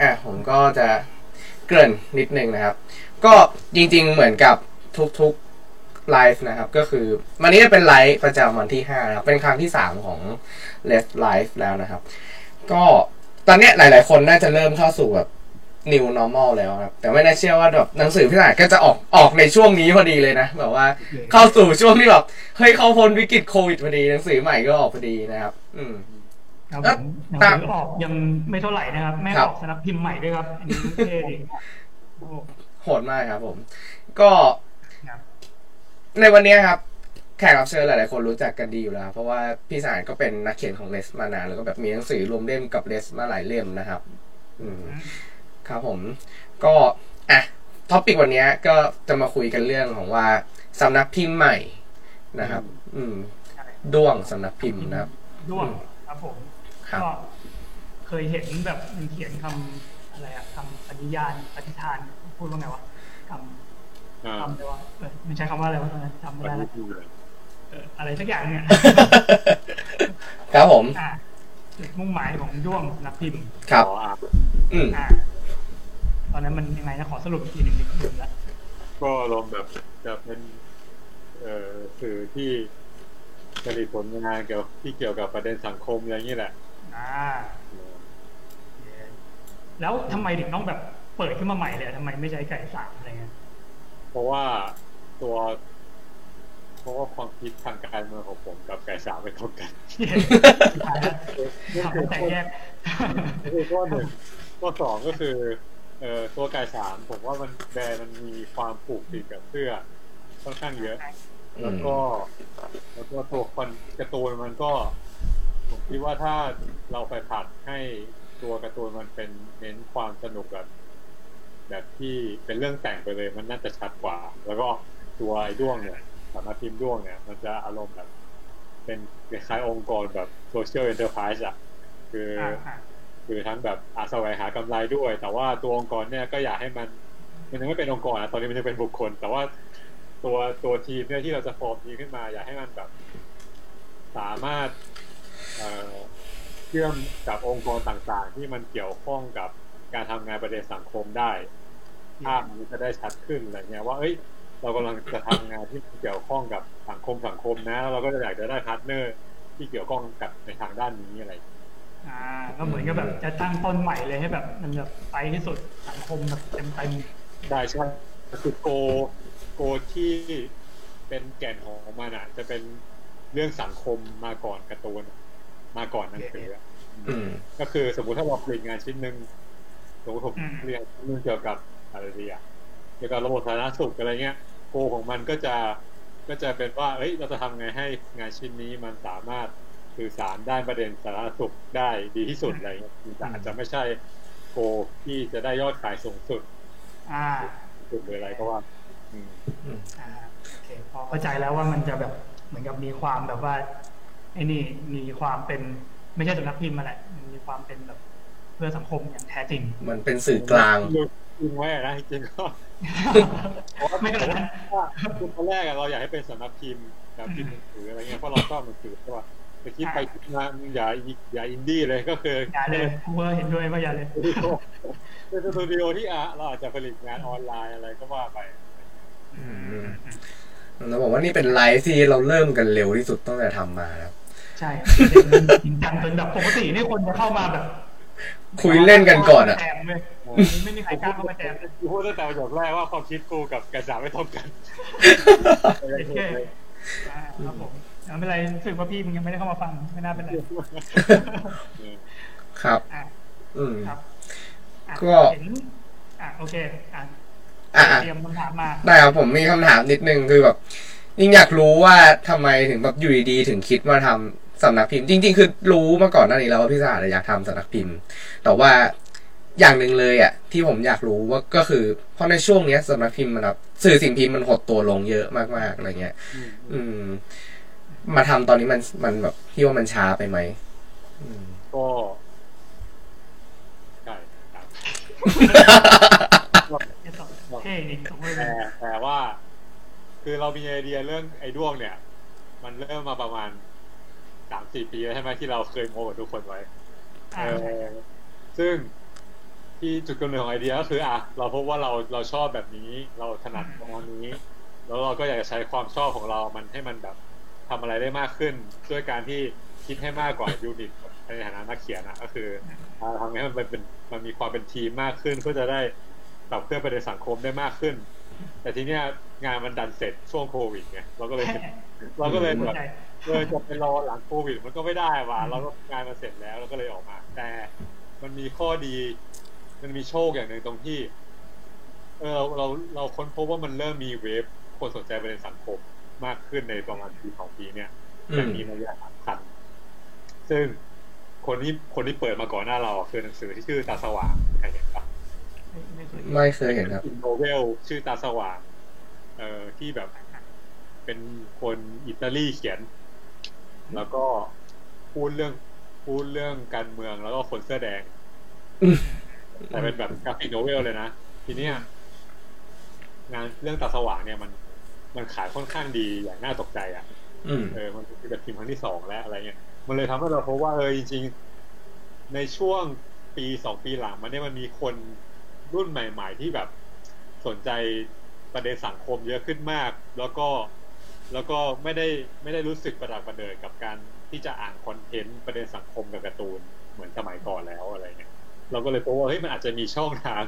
อะผมก็จะเกริ่นนิดนึงนะครับ ก็จริงๆเหมือนกับทุกๆไลฟ์นะครับ ก็คือวันนี้จะเป็นไลฟ์ประจำวันที่5นะครับ เป็นครั้งที่ 3 ของ Let's Live แล้วนะครับ ก็ตอนเนี้ยหลาย ๆ คนน่าจะเริ่มเข้าสู่แบบ new normal แล้วครับ แต่ไม่น่าเชื่อว่าแบบหนังสือพี่หนายก็จะออกออกในช่วงนี้พอดีเลยนะ แบบว่าเข้าสู่ช่วงที่แบบเฮ้ยเขาพ้นวิกฤตโควิดพอดีหนังสือใหม่ก็ออกพอดีนะครับ อืม ครับแล้ผวมหนังตามสือออกยังไม่เท่าไหร่นะครับ แม่ครับออกสนับพิมพ์ใหม่ด้วยครับอันนี้เท่ดีโอ้โหดมากครับผม ก็ครับในวันนี้ครับ แขกรับเชิญหลายๆคนรู้จักกันดีอยู่แล้ว เพราะว่าพี่สารก็เป็นนักเขียนของเลสมานานแล้วก็แบบมีหนังสือรวมเล่มกับเลสมาหลายเล่มนะครับ อืมครับผม ก็อะท็อปิกวันนี้ก็จะมาคุยกันเรื่องของว่าสำนักพิมพ์ใหม่นะครับ อืมด้วงสำนักพิมพ์นะครับด้วงครับผม ครับ ก็เคยเห็นแบบมันเขียนคำอะไรอะคำปฏิญาณปฏิทานพูดว่าไงวะคอ่าำคำอะไรวะเออมันใช้คำว่าอะไรวะตอนนั้นจำไม่วันได้นี้ละดูเลยเอออะไรสักอย่างเนี่ยครับผมอะจุดมุ่งหมายของด้วงสำนักพิมพ์ครับขออ่านอืมอะตอนนั้นมันยังไงนะขอสรุปอีกทีหนึ่งดิลืมละก็ลมณ์แบบจะเป็นเอ่อสื่อที่ผลิตผลงานเกี่ยวที่เกี่ยวกับประเด็นสังคมอะไรอย่างนี้แหละ อ่าแล้วทำไมถึงต้องแบบเปิดขึ้นมาใหม่เลยอะทำไมไม่ใช้ไก่สามอะไรเงี้ยเพราะว่าตัวเพราะว่าความคิดทางการเมืองของผมกับไก่สาวไม่เท่ากันทำให้แต่แยกก็คือข้อหนึ่งข้อสองก็คือเอ่อตัวไก่สามผมว่ามันแบรนด์มันมีความผูกติดกับเสื้อค่อนข้างเยอะอืแล้วมก็ แล้วก็ตัวคอนการ์ตูนมันก็ผม คิดว่าถ้าเราไปผลักให้ตัวการ์ตูนมันเป็นเน้นความสนุกแบบ แบบที่เป็นเรื่องแต่งไปเลยมันน่าจะชัดกว่า แล้วก็ตัวไอ้ด้วงเนี่ยสำนักพิมพ์ด้วงเนี่ย มันจะอารมณ์แบบ เป็นคล้ายๆองค์กรแบบ social enterprise อะคืออ่าอ่าคือทั้งแบบอาแสวงหากำไรด้วย แต่ว่าตัวองค์กรเนี่ยก็อยากให้มัน มันยังไม่เป็นองค์กรนะตอนนี้มันยังเป็นบุคคล แต่ว่าตัวตัวทีมเนี่ยที่เราจะฟอร์มทีมขึ้นมา อยากให้มันแบบ สามารถ เอ่อเชื่อมกับองค์กรต่างๆ ที่มันเกี่ยวข้องกับการทำงานประเด็นสังคมได้ภาพมันจะได้ชัดขึ้นอะไรเงี้ยว่า เอ้ย เรากำลังจะทำงานที่เกี่ยวข้องกับสังคมสังคมนะแล้วเราก็จะอยากจะได้ partnerที่เกี่ยวข้องกับในทางด้านนี้อะไรอย่างเงี้ยอ่าก็เหมือนกับแบบจะตั้งต้นใหม่เลยให้แบบมันแบบไปที่สุดสังคมแบบเต็มเต็มได้ใช่คือโกโกที่เป็นแก่นของมันอะ จะเป็นเรื่องสังคมมาก่อนการ์ตูนอะ มาก่อนหนังสืออะอืมก็คือสมมุติถ้าเราผลิตงานชิ้นหนึ่งสมมติผมเรียนชิ้นหนึงเกี่ยวกับอะไรดีอะเกี่ยวกับระบบสาธารณสุขอะไรเงี้ยโกของมันก็จะก็จะเป็นว่าเอ้ยเราจะทำไงให้งานชิ้นนี้มันสามารถสื่อสารด้านประเด็นสาธารณสุขได้ดีที่สุดอะไรเงี้ยแต่อาจจะไม่ใช่โกที่จะได้ยอดขายสูงสุดๆอ่าสุดหรืออะไรก็ว่าอืมอ่าโอเคพอเข้าใจแล้วว่ามันจะแบบเหมือนกับมีความแบบว่า ไอ้นี่มีความเป็นไม่ใช่สำนักพิมพ์มาแหละมันมีความเป็นแบบเพื่อสังคมอย่างแท้จริง มันเป็นสื่อกลางจริงไว้อะนะจริงๆก็ไม่ขนาดนั้นว่าคือตอนแรกอะเราอยากให้เป็นสำนักพิมพ์แบบพิมพ์หนังสืออะไรเงี้ยเพราะเราชอบหนังสือใช่ป่ะแต่คิดไปคิดมาอย่าอย่าอินดี้เลยก็คืออย่าเลยกูว่าเห็นด้วยว่าอย่าเลยเป็นสตูดิโอที่อะเราอาจจะผลิตงานออนไลน์อะไรก็ว่าไปอืมเราบอกว่านี่เป็นไลฟ์ที่เราเริ่มกันเร็วที่สุดตั้งแต่ทำมาครับ ใช่ประเด็นมันจริงจังจนแบบปกตินี่คนจะเข้ามาแบบ คุยเล่นกันก่อนอะแจมเลยไม่มีใครกล้าเข้ามาแจมเลยกูพูดตั้งแต่ประโยคแรกว่าความคิดกูกับกระจาไม่เท่ากันอ่าครับผมไม่เป็นไรรู้สึกว่าพี่มึงยังไม่ได้เข้ามาฟังไม่น่าเป็นไรครับอะอืมครับอะก็เห็นอะโอเคอะอะเตรียมคำถามมาได้ครับผมมีคำถามนิดนึงคือแบบยิ่งอยากรู้ว่าทำไมถึงแบบอยู่ดีๆถึงคิดมาทำ สำนักพิมพ์ จริง ๆ คือรู้มาก่อนหน้านี้แล้วว่าพี่สะอาดอยากทำสำนักพิมพ์ แต่ว่าอย่างหนึ่งเลยอะที่ผมอยากรู้ว่าก็คือเพราะในช่วงเนี้ยสำนักพิมพ์มันแบบสื่อสิ่งพิมพ์มันหดตัวลงเยอะมากๆอะไรเงี้ย อืม มาทำตอนนี้มันมันแบบพี่ว่ามันช้าไปไหมอืมก็ใช่ครับเนี่ยตอบเท่จริงตรงเลยแต่แต่ว่า คือเรามีไอเดียเรื่องไอ้ด้วงเนี่ย มันเริ่มมาประมาณ สามสี่ปีแล้วใช่ไหมที่เราเคยโมกับทุกคนไว้อ่าเออซึ่งที่จุดกำเนิดของไอเดียก็คือ อะ เราพบว่าเราเราชอบแบบนี้ เราถนัดตรงนี้ แล้วเราก็อยากจะใช้ความชอบของเรา มันให้มันแบบทำอะไรได้มากขึ้น ด้วยการที่คิดให้มากกว่ายูนิตในฐานะนักเขียนอะก็คืออ่าทำให้มันเป็นมันมีความเป็นทีมมากขึ้น เพื่อจะได้ขับเคลื่อนไปในสังคมได้มากขึ้น แต่ทีเนี้ยงานมันดันเสร็จช่วงโควิดไงเราก็เลยเราก็เลยแบบใช่ เออจะไปรอหลังโควิด มันก็ไม่ได้ว่ะเราก็งานมาเสร็จแล้วเราก็เลยออกมา แต่มันมีข้อดี มันมีโชคอย่างหนึ่งตรงที่ เออเราเราเราค้นพบว่ามันเริ่มมีเวฟคนสนใจประเด็นสังคมมากขึ้นในประมาณปีสองปีเนี่ยอืออย่างมีนัยสำคัญซึ่งคนที่คนที่เปิดมาก่อนหน้าเราอะคือหนังสือที่ชื่อตาสว่างใครเห็นปะไม่ไม่เคยไม่เคยเห็นครับ novel ชื่อตาสว่างเอ่อที่แบบ เป็นคนอิตาลีเขียน แล้วก็พูดเรื่องพูดเรื่องการเมืองแล้วก็คนเสื้อแดงอืมแต่เป็นแบบ graphic novel เลยนะ ทีเนี้ยงานเรื่องตาสว่างเนี่ยมัน มันขายค่อนข้างดีอย่างน่าตกใจอะอืมเออ มันเป็นแบบพิมพ์ครั้งที่สองแล้วอะไรเงี้ยมันเลยทำให้เราพบว่าเออจริง ๆ ในช่วงปีสองปีหลังมันเนี่ยมันมีคนรุ่นใหม่ ๆ ที่แบบสนใจประเด็นสังคมเยอะขึ้นมาก แล้วก็ แล้วก็ไม่ได้ไม่ได้รู้สึกประดักประเดิดกับการที่จะอ่านคอนเทนต์ประเด็นสังคมกับการ์ตูนเหมือนสมัยก่อนแล้วอะไรเงี้ยเราก็เลยพบว่าเฮ้ยมันอาจจะมีช่องทาง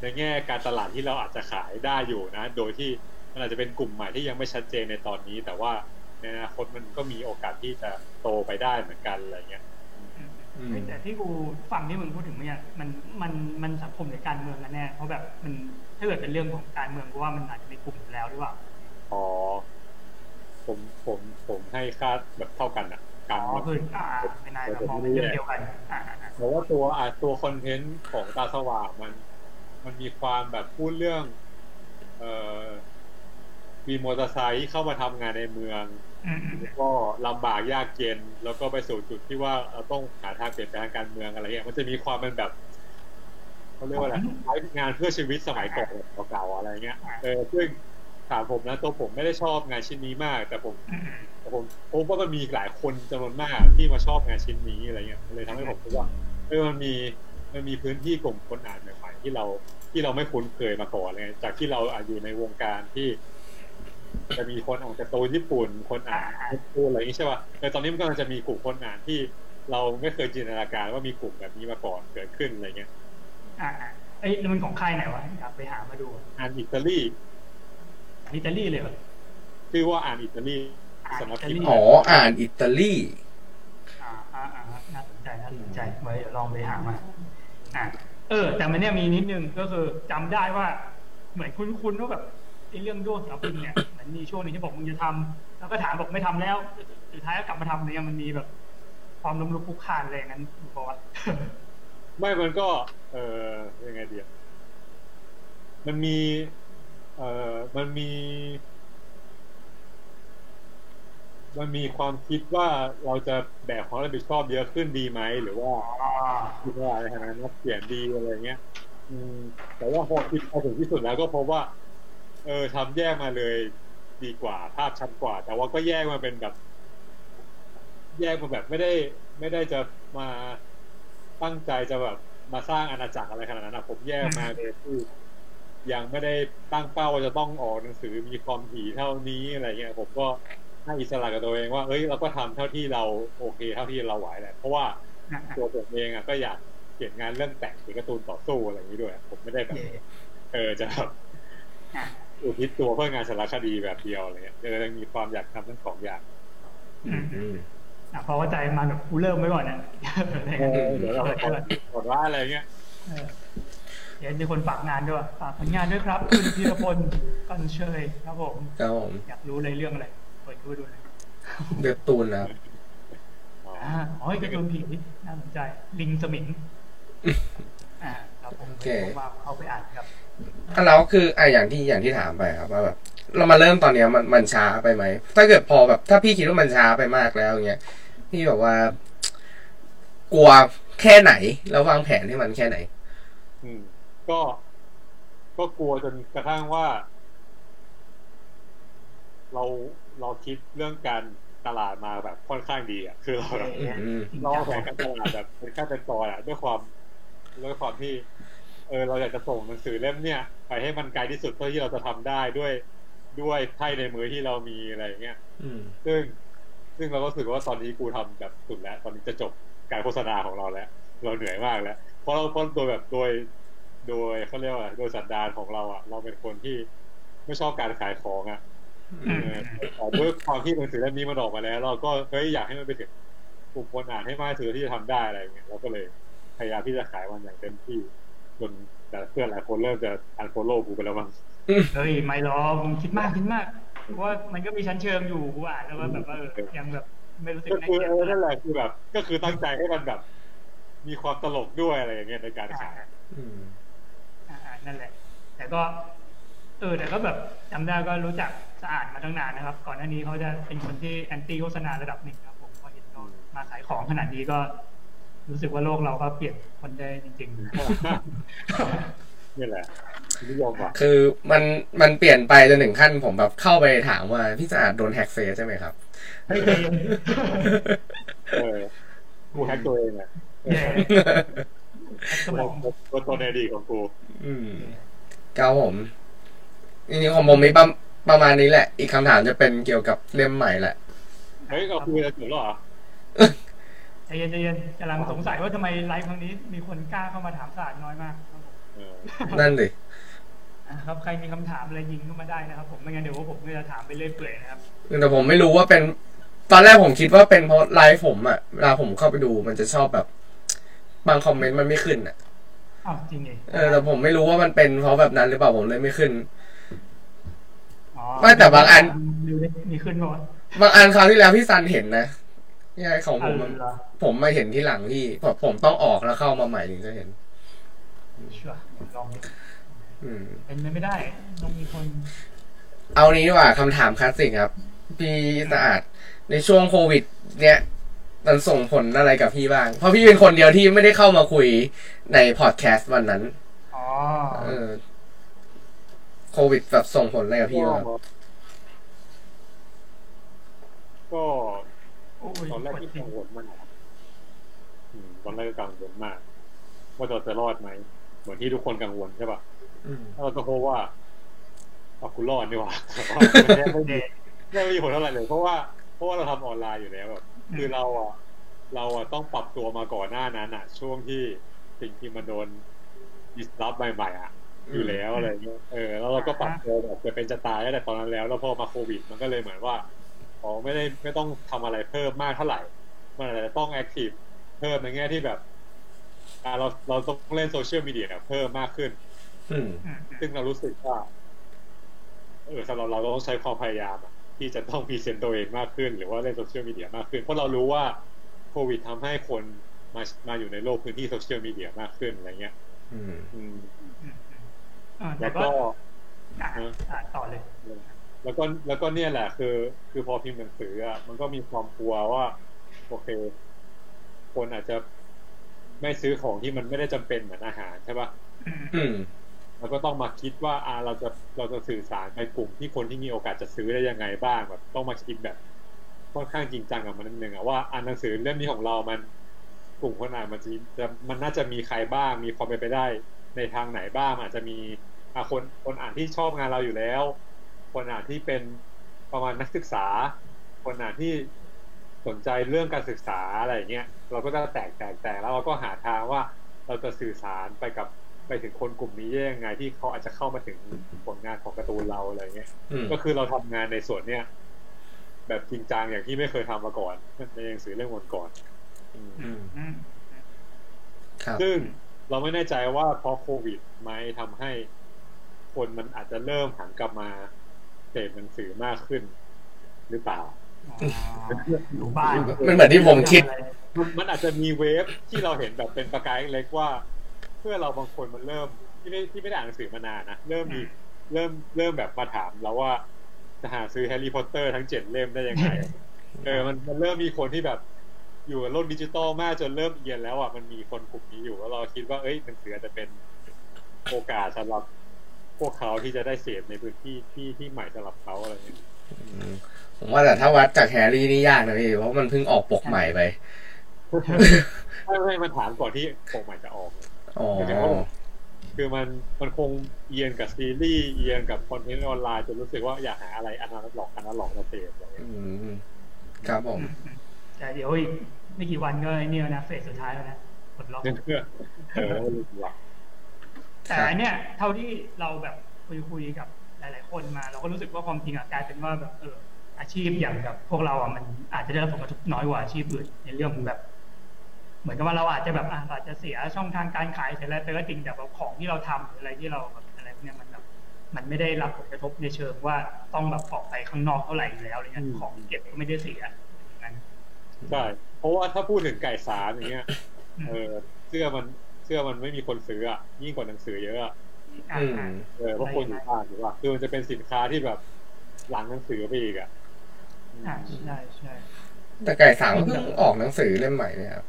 ในแง่การตลาดที่เราอาจจะขายได้อยู่นะ โดยที่มันอาจจะเป็นกลุ่มใหม่ที่ยังไม่ชัดเจนในตอนนี้ แต่ว่าในอนาคตมันก็มีโอกาสที่จะโตไปได้เหมือนกันอะไรเงี้ยอืมเฮ้ยแต่ที่กูฟังที่มึงพูดถึงเนี่ยมันมันมันสังคมหรือการเมืองกันแน่เพราะแบบมันถ้าเกิดเป็นเรื่องของการเมืองกูว่ามันอาจจะมีกลุ่มอยู่แล้วหรือเปล่าอ๋อ ผมผมผมให้ค่าแบบเท่ากันอะกอ๋ลางอคืออ่าเป็นนายแบบมองเป็นเรื่องเดียวกันอ่าอ่าอ่าเพราะว่าตัวอะตัวคอนเทนต์ของตาสว่างมัน มันมีความแบบพูดเรื่อง เอ่อมีมอเตอร์ไซค์เข้ามาทำงานในเมืองอืมอืมแล้วก็ลำบากยากเย็นแล้วก็ไปสู่จุดที่ว่าเราต้องหาทางเปลี่ยนแปลงทางการเมืองอะไรเงี้ยมันจะมีความเป็นแบบเขาเรียกว่าอะไรคล้ายงานเพื่อชีวิตสมัยก่อนแบบเก่าๆอะไรเงี้ยเออซึ่ง ถามผมนะตัวผมไม่ได้ชอบงานชิ้นนี้มาก แต่ผมอืมอืมแต่ผมพบว่ามันมีหลายคนจำนวนมากที่มาชอบงานชิ้นนี้อะไรเงี้ยมันเลยทำให้ผมคิดว่าเออมันมีมันมีพื้นที่กลุ่มคนอ่านใหม่ๆที่เราที่เราไม่คุ้นเคยมาก่อนเลยจากที่เราอาจอยู่ในวงการที่ จะมีคนอ่านการ์ตูนญี่ปุ่น คนอ่านการ์ตูนอะไรอย่างนี้ใช่ป่ะแต่ตอนนี้มันกำลังจะมีกลุ่มคนอ่านที่เราไม่เคยจินตนาการว่ามีกลุ่มแบบนี้มาก่อนเกิดขึ้นอะไรเงี้ย อ่าอ่าเอ้ยแล้วมันของค่ายไหนวะอยากไปหามาดู อ่านอิตาลี อิตาลีเลยเหรอชื่อว่าอ่านอิตาลีสำนักพิมพ์อ๋ออ่านอิตาลีอ่าอ่าอ่าน่าสนใจน่าสนใจไว้เดี๋ยวลองไปหามาอ่าเออ แต่มันเนี่ยมีนิดนึงก็คือจำได้ว่า เหมือนคุ้นๆว่าแบบไอ้เรื่องด้วงสาวพิมพ์เนี่ยมันมีช่วงหนึงที่บอกมึงจะทำแล้วก็ถามบอกไม่ทำแล้วสุดท้ายก็กลับมาทำเนี่ยมันมีแบบ ความล้มลุกคลุกคลานอะไรอย่างนั้นอยู่ปะวะไม่มันก็ เออยังไงเดียมันมี เอ่อมันมี มันมีความคิดว่าเราจะแบกความรับผิดชอบเยอะขึ้นดีไหมหรือว่าคิดว่าในฐานะนักเขียนดีอะไรเงี้ย อืม แต่ว่าพอคิดพอถึงที่สุดแล้วก็พบว่า เออทำแยกมาเลยดีกว่า ภาพชัดกว่า แต่ว่าก็แยกมาเป็นแบบ แยกมาแบบไม่ได้ ไม่ได้จะมาตั้งใจจะแบบมาสร้างอาณาจักรอะไรขนาดนั้นนะผมแยกมาเลยที่ ยังไม่ได้ตั้งเป้าว่าจะต้องออกหนังสือมีความถี่เท่านี้อะไรเงี้ยผมก็ให้อิสระกับตัวเองว่าเอ้ยเราก็ทำเท่าที่เราโอเค เท่าที่เราไหวแหละเพราะว่าอะตัวผมเองอะก็อยากเขียนงานเรื่องแต่งเขียนการ์ตูนต่อสู้อะไรอย่างนี้ด้วย ผมไม่ได้แบบเย่เออจะแบบอะอุทิศตัวเพื่องานสารคดีแบบเดียวอะไรเงี้ยเออยังมีความอยากทำทั้งสองอย่างอืมอืมอะเพราะว่าใจมันแบบกูเริ่มไว้ก่อนนะเออเดี๋ยวเราขอขอว่าอะไรเงี้ย เออเดี๋ยวมีคนฝากงานด้วยฝากผลงานด้วยครับ คุณพีรพลกันเชยครับผมครับผมอยากรู้เลยเรื่องอะไรเปิดดูดูหน่อยเว็บตูนนะครับอ๋ออ่าอ๋อการ์ตูนผีน่าสนใจลิงสมิงอ่าครับผมโอเคผมว่าเข้าไปอ่านครับอะแล้วคืออะอย่างที่อย่างที่ถามไปครับว่าแบบเรามาเริ่มตอนเนี้ยมันมันช้าไปไหม ถ้าเกิดพอแบบ ถ้าพี่คิดว่ามันช้าไปมากแล้วอย่างเงี้ยพี่แบบว่า กลัวแค่ไหน แล้ววางแผนให้มันแค่ไหนอืม ก็ ก็กลัวจนกระทั่งว่า เราเราคิดเรื่องการตลาดมาแบบค่อนข้างดีอะคือเราแบบอืมเราเอาแผนการตลาดแบบเป็นขั้นเป็นตอนอะด้วยความด้วยความที่ เออ เราอยากจะส่งหนังสือเล่มเนี่ย ไปให้มันไกลที่สุดเท่าที่เราจะทำได้ด้วยด้วยไพ่ในมือที่เรามีอะไรอย่างเงี้ยอืมซึ่งซึ่งเราก็รู้สึกว่าตอนนี้กูทำแบบสุดแล้ว ตอนนี้จะจบการโฆษณาของเราแล้ว เราเหนื่อยมากแล้วเพราะเราเพราะโดยแบบโดย โดยเขาเรียกว่าโดยสันดานของเราอะ เราเป็นคนที่ไม่ชอบการขายของอะอืมเออแต่ด้วยความที่หนังสือเล่มนี้มันออกมาแล้ว เราก็เฮ้ยอยากให้มันไปถึงกลุ่มคนอ่านให้มากที่สุดที่จะทำได้อะไรอย่างเงี้ยเราก็เลยพยายามที่จะขายมันอย่างเต็มที่จนแต่เพื่อนหลายคนเริ่มจะอันโฟโล่กูไปแล้วมั้งเฮ้ยไม่หรอกมึงคิดมากคิดมากเพราะว่ามันก็มีชั้นเชิงอยู่กูอ่านแล้วว่าแบบว่าเออยังแบบไม่รู้สึกก็น่าคือเกลียดเออนั่นแหละคือแบบ ก็คือตั้งใจให้มันแบบ มีความตลกด้วยอะไรอย่างเงี้ยในการขายอืมอ่าอ่า นั่นแหละ แต่ก็เออแต่ก็แบบจำได้ก็รู้จักสะอาดมาตั้งนานนะครับ ก่อนหน้านี้เขาจะเป็นคนที่แอนตี้โฆษณาระดับหนึ่งครับผมพอเห็นเขามาขายของขนาดนี้ก็ รู้สึกว่าโลกเราก็เปลี่ยนคนได้จริงนี่แหละนิยมว่ะคือมันมันเปลี่ยนไปจนถึงขั้นผมแบบเข้าไปถามว่าพี่สะอาดโดนแฮกเฟซใช่ไหมครับๆเฮ้ยใจเย็นเออกูแฮกตัวเองอะแย่สมองตัวตัวในอดีตของกู อืมเก้าผมจริงๆของผมมีประประมาณนี้แหละ อีกคำถามจะเป็นเกี่ยวกับเล่มใหม่แหละ เฮ้ยเราคุยกันจบแล้วเหรอใจเย็นใจเย็นกำลังสงสัยว่าทำไมไลฟ์ครั้งนี้มีคนกล้าเข้ามาถามสะอาดน้อยมากครับผมเออนั่นสิอะครับใครมีคำถามอะไรยิงเข้ามาได้นะครับ ผมไม่งั้นเดี๋ยวว่าผมก็จะถามไปเรื่อยเปื่อยนะครับแต่ผมไม่รู้ว่าเป็น ตอนแรกผมคิดว่าเป็นเพราะไลฟ์ผมอะเวลาผมเข้าไปดูมันจะชอบแบบ บางคอมเมนต์มันไม่ขึ้นอะ อ้าวจริงไงเออแต่ผมไม่รู้ว่ามันเป็นเพราะแบบนั้นหรือเปล่าผมเลยไม่ขึ้นอ๋อไม่แต่บางอันดูดิมีขึ้นป่ะบางอันคราวที่แล้วพี่ซันเห็นนะนี่ไงของผมมันเหรอผมมาเห็นที่หลังที่ผมผมต้องออกแล้วเข้ามาใหม่ถึงจะเห็นชัวร์ลองดิอืมเป็นไปไม่ได้ต้องมีคน เอานี้ดีกว่าคำถามคลาสสิกครับ พี่สะอาดในช่วงโควิด เนี่ย มันส่งผลอะไรกับพี่บ้าง เพราะพี่เป็นคนเดียวที่ไม่ได้เข้ามาคุยในพอดแคสต์วันนั้นอ๋อเออโควิดแบบส่งผลอะไรกับพี่บ้างก็โอ้ยตอนแรกที่กังวลมากอืมตอนแรกก็กังวลมาก ว่าเราจะรอดไหม เหมือนที่ทุกคนกังวลใช่ป่ะอืมแล้วเราก็พบว่าเอากูรอดดีกว่าแต่ว่าไม่ได้ไม่มีผลเท่าไหร่เลย เพราะว่าเพราะว่าเราทำออนไลน์อยู่แล้วแบบ คือเราอะ เราอะต้องปรับตัวมาก่อนหน้านั้นอะ ช่วงที่สิ่งที่มันโดนดิสรับใหม่ๆอะอยู่แล้วอะไรเงี้ยเออแล้วเราก็ปรับตัวแบบจะเป็นจะตายตั้งแต่ตอนนั้นแล้ว แล้วพอมาโควิด มันก็เลยเหมือนว่าอ๋อไม่ได้ไม่ต้องทำอะไรเพิ่มมากเท่าไหร่ มันอาจจะต้อง active เพิ่มในแง่ที่แบบอ่าเราเราต้องเล่น social media เพิ่มมากขึ้นอืมอืมซึ่งเรารู้สึกว่าเออสำหรับเราเราต้องใช้ความพยายามอะ ที่จะต้อง present ตัวเองมากขึ้น หรือว่าเล่น social media มากขึ้น เพราะเรารู้ว่าโควิดทำให้คนมามาอยู่ในโลกพื้นที่ social media มากขึ้นอะไรเงี้ยอืมอืมอืมอ่าแต่แล้วก็ก็อะอะต่อเลย แล้วก็แล้วก็เนี่ยแหละ คือ คือพอพิมพ์หนังสืออะมันก็มีความกลัวว่า โอเค คนอาจจะไม่ซื้อของที่มันไม่ได้จำเป็นเหมือนอาหารใช่ปะอืมอืม แล้วก็ต้องมาคิดว่าอ่าเราจะเราจะสื่อสารไปกลุ่มที่คนที่มีโอกาสจะซื้อได้ยังไงบ้างแบบต้องมาคิดแบบค่อนข้างจริงจังกับมันนิดนึงอะว่าอ่านหนังสือเล่มนี้ของเรามันกลุ่มคนอ่านมันจะมันน่าจะมีใครบ้าง มีความเป็นไปได้ในทางไหนบ้าง อาจจะมีคนคนอ่านที่ชอบงานเราอยู่แล้ว คนอ่านที่เป็นประมาณนักศึกษา คนอ่านที่สนใจเรื่องการศึกษาอะไรอย่างเงี้ยเราก็จะแตกแตกแตกแล้วเราก็หาทางว่าเราจะสื่อสารไปกับ ไปถึงคนกลุ่มนี้ได้ยังไงที่เขาอาจจะเข้ามาถึงผลงานของการ์ตูนเราอะไรเงี้ยอืมก็คือเราทำงานในส่วนเนี้ยแบบจริงจังอย่างที่ไม่เคยทำมาก่อนในหนังสือเรื่องก่อนๆอืมอืมอืมครับซึ่งเราไม่แน่ใจว่าเพราะโควิดไหมทำให้คนมันอาจจะเริ่มหันกลับมาเสพหนังสือมากขึ้นหรือเปล่าอ๋ออยู่บ้านมันเหมือนที่ผมคิดมันมันอาจจะมีเวฟที่เราเห็นแบบเป็นประกายเล็กว่า เพื่อนเราบางคนมันเริ่มที่ไม่ที่ไม่ได้อ่านหนังสือมานานนะเริ่มมีเริ่มเริ่มแบบมาถามเราว่าจะหาซื้อแฮร์รี่พอตเตอร์ทั้งเจ็ดเล่มได้ยังไงเออมันมันเริ่มมีคนที่แบบอยู่กับโลกดิจิตอลมากจนเริ่มเอียนแล้วอะมันมีคนกลุ่มนี้อยู่แล้วเราคิดว่าเอ้ยหนังสืออาจจะเป็นโอกาสสำหรับพวกเขาที่จะได้เสพในพื้นที่ที่ที่ใหม่สำหรับเขาอะไรเงี้ยอืมผมว่าแต่ถ้าวัดจากแฮร์รี่นี่ยากนะพี่เพราะมันเพิ่งออกปกใหม่ไปไม่ไม่มันถามก่อนที่ปกใหม่จะออก อ๋อคือมันมันคงเอียนกับซีรีส์เอียนกับ content ออนไลน์จนรู้สึกว่าอยากหาอะไร analog analog มาเสพอะไรเงี้ยอืมครับผมแต่เดี๋ยวอีกไม่กี่วันก็ไอ้นี่แล้วนะเฟสสุดท้ายแล้วนะปลดล็อกเพื่อเออแล้วก็รู้สึกว่าแต่อันเนี่ย เท่าที่เราแบบคุยคุยๆกับหลาย ๆ คนมา เราก็รู้สึกว่าความจริงอะกลายเป็นว่าแบบเอออาชีพอย่างแบบพวกเราอะมันอาจจะได้รับผลกระทบน้อยกว่าอาชีพอื่นในเรื่องของแบบ เหมือนกับว่าเราอาจจะแบบอะอาจจะเสียช่องทางการขายเสร็จแล้วแต่ก็จริงแต่ว่าของที่เราทำหรืออะไรที่เราแบบอะไรพวกเนี้ยมันแบบมันไม่ได้รับผลกระทบในเชิงว่าต้องแบบออกไปข้างนอกเท่าไหร่อยู่แล้วอะไรเงี้ยของเก็บก็ไม่ได้เสียอย่างนั้นใช่เพราะว่าถ้าพูดถึงไก่สารอย่างเงี้ยอืมเออเสื้อมันเสื้อมันไม่มีคนซื้ออะยิ่งกว่าหนังสือเยอะอะอ่าอืมอ่าเออเพราะคนอยู่บ้านหรือว่าคือมันจะเป็นสินค้าที่แบบหลังหนังสือไปอีกอะอืมอ่าใช่ใช่แต่ไก่สางเพิ่งออกหนังสือเล่มใหม่เนี่ยครับ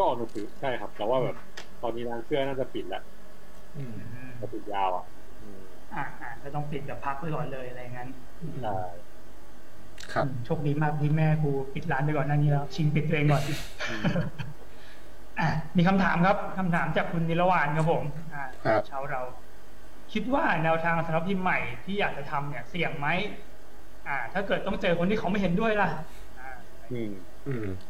ก็ออกหนังสือใช่ครับ แต่ว่าแบบตอนนี้ร้านเสื้อน่าจะปิดแล้วอืมอืมจะปิดยาวอะอืมอ่าอ่าก็ต้องปิดแบบพักไปก่อนเลยอะไรอย่างนั้นใช่ครับอืมโชคดีมากที่แม่กูปิดร้านไปก่อนหน้านี้แล้ว ชิงปิดตัวเองก่อนอืมอะมีคำถามครับคำถามจากคุณนิรวานครับผม อ่าครับชาวเรา คิดว่าแนวทางสำหรับพิมพ์ใหม่ที่อยากจะทำเนี่ย เสี่ยงไหมอ่า ถ้าเกิดต้องเจอคนที่เขาไม่เห็นด้วยล่ะ อ่า อืม อืมเ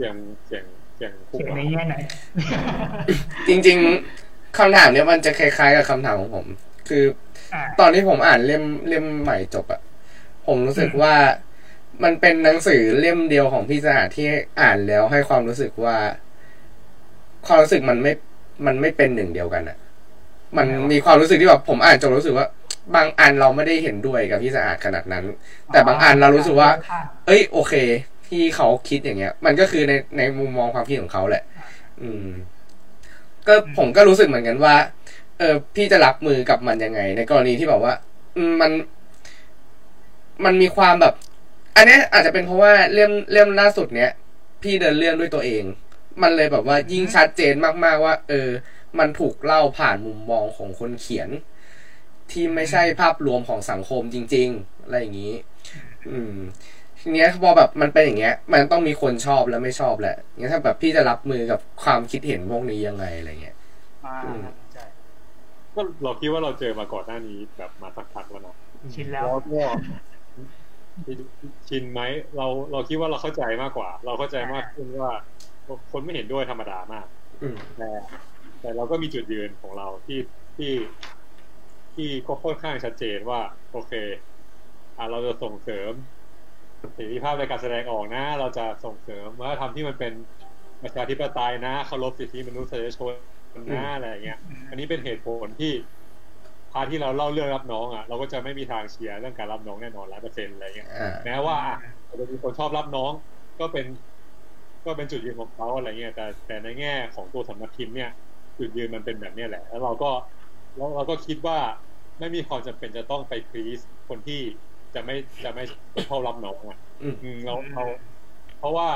สียงเสียงเสียงคุกเสี่ยงเหรอในแง่ไหน จริง ๆคำถามเนี้ยมันจะคล้ายๆกับคำถามของผม คืออ่าตอนที่ผมอ่านเล่มเล่มใหม่จบอะผมรู้สึกว่ามันเป็นหนังสือเล่มเดียวของพี่สหาที่อ่านแล้วให้ความรู้สึกว่า ความรู้สึกมันไม่ มันไม่เป็นหนึ่งเดียวกันอะมันมีความรู้สึกที่แบบผมอ่านจบรู้สึกว่า บางอันเราไม่ได้เห็นด้วยกับพี่สะอาดขนาดนั้น แต่บางอันเรารู้สึกว่า เอ้ยโอเค ที่เขาคิดอย่างเงี้ย มันก็คือในในมุมมองความคิดของเขาแหละ อืม ก็ผมก็รู้สึกเหมือนกันว่า เออพี่จะรับมือกับมันยังไง ในกรณีที่แบบว่าอืมมัน มันมีความแบบ อันเนี้ยอาจจะเป็นเพราะว่าเล่มเล่มล่าสุดเนี้ยพี่เดินเรื่องด้วยตัวเอง มันเลยแบบว่ายิ่งชัดเจนมากๆว่า เออ มันถูกเล่าผ่านมุมมองของคนเขียน ที่ไม่ใช่ภาพรวมของสังคมจริง ๆ อะไรอย่างนี้ อืม ทีเนี้ยพอแบบมันเป็นอย่างเงี้ย มันต้องมีคนชอบและไม่ชอบแหละงั้นถ้าแบบพี่จะรับมือกับความคิดเห็นพวกนี้ยังไงอะไรเงี้ยอ่าอืมใช่ก็เราคิดว่าเราเจอมาก่อนหน้านี้แบบมาสักพักแล้วนะชินแล้วแล้วก็ชินไหมเราเราคิดว่าเราเข้าใจมากกว่า เราเข้าใจมากขึ้นว่าคนไม่เห็นด้วยธรรมดามากอืมแต่แต่เราก็มีจุดยืนของเราที่ที่ที่ก็ค่อนข้างชัดเจนว่า โอเคอะเราจะส่งเสริม เสรีภาพในการแสดงออกนะ เราจะส่งเสริมวัฒนธรรมที่มันเป็นประชาธิปไตยนะเคารพสิทธิมนุษยชนนะอะไรอย่างเงี้ย อันนี้เป็นเหตุผลที่ part ที่เราเล่าเรื่องรับน้องอะเราก็จะไม่มีทางเชียร์เรื่องการรับน้องแน่นอนร้อยเปอร์เซ็นต์อะไรเงี้ยอ่าแม้ว่าอะอาจจะมีคนชอบรับน้อง ก็เป็น ก็เป็นจุดยืนของเขาอะไรเงี้ยแต่แต่ในแง่ของตัวสำนักพิมพ์เนี่ยจุดยืนมันเป็นแบบเนี้ยแหละ แล้วเราก็แล้วเราก็คิดว่าไม่มีความจำเป็นจะต้องไปพรีสคนที่ จะไม่จะไม่ชอบรับน้องอะอืมอืมเราเราเพราะว่า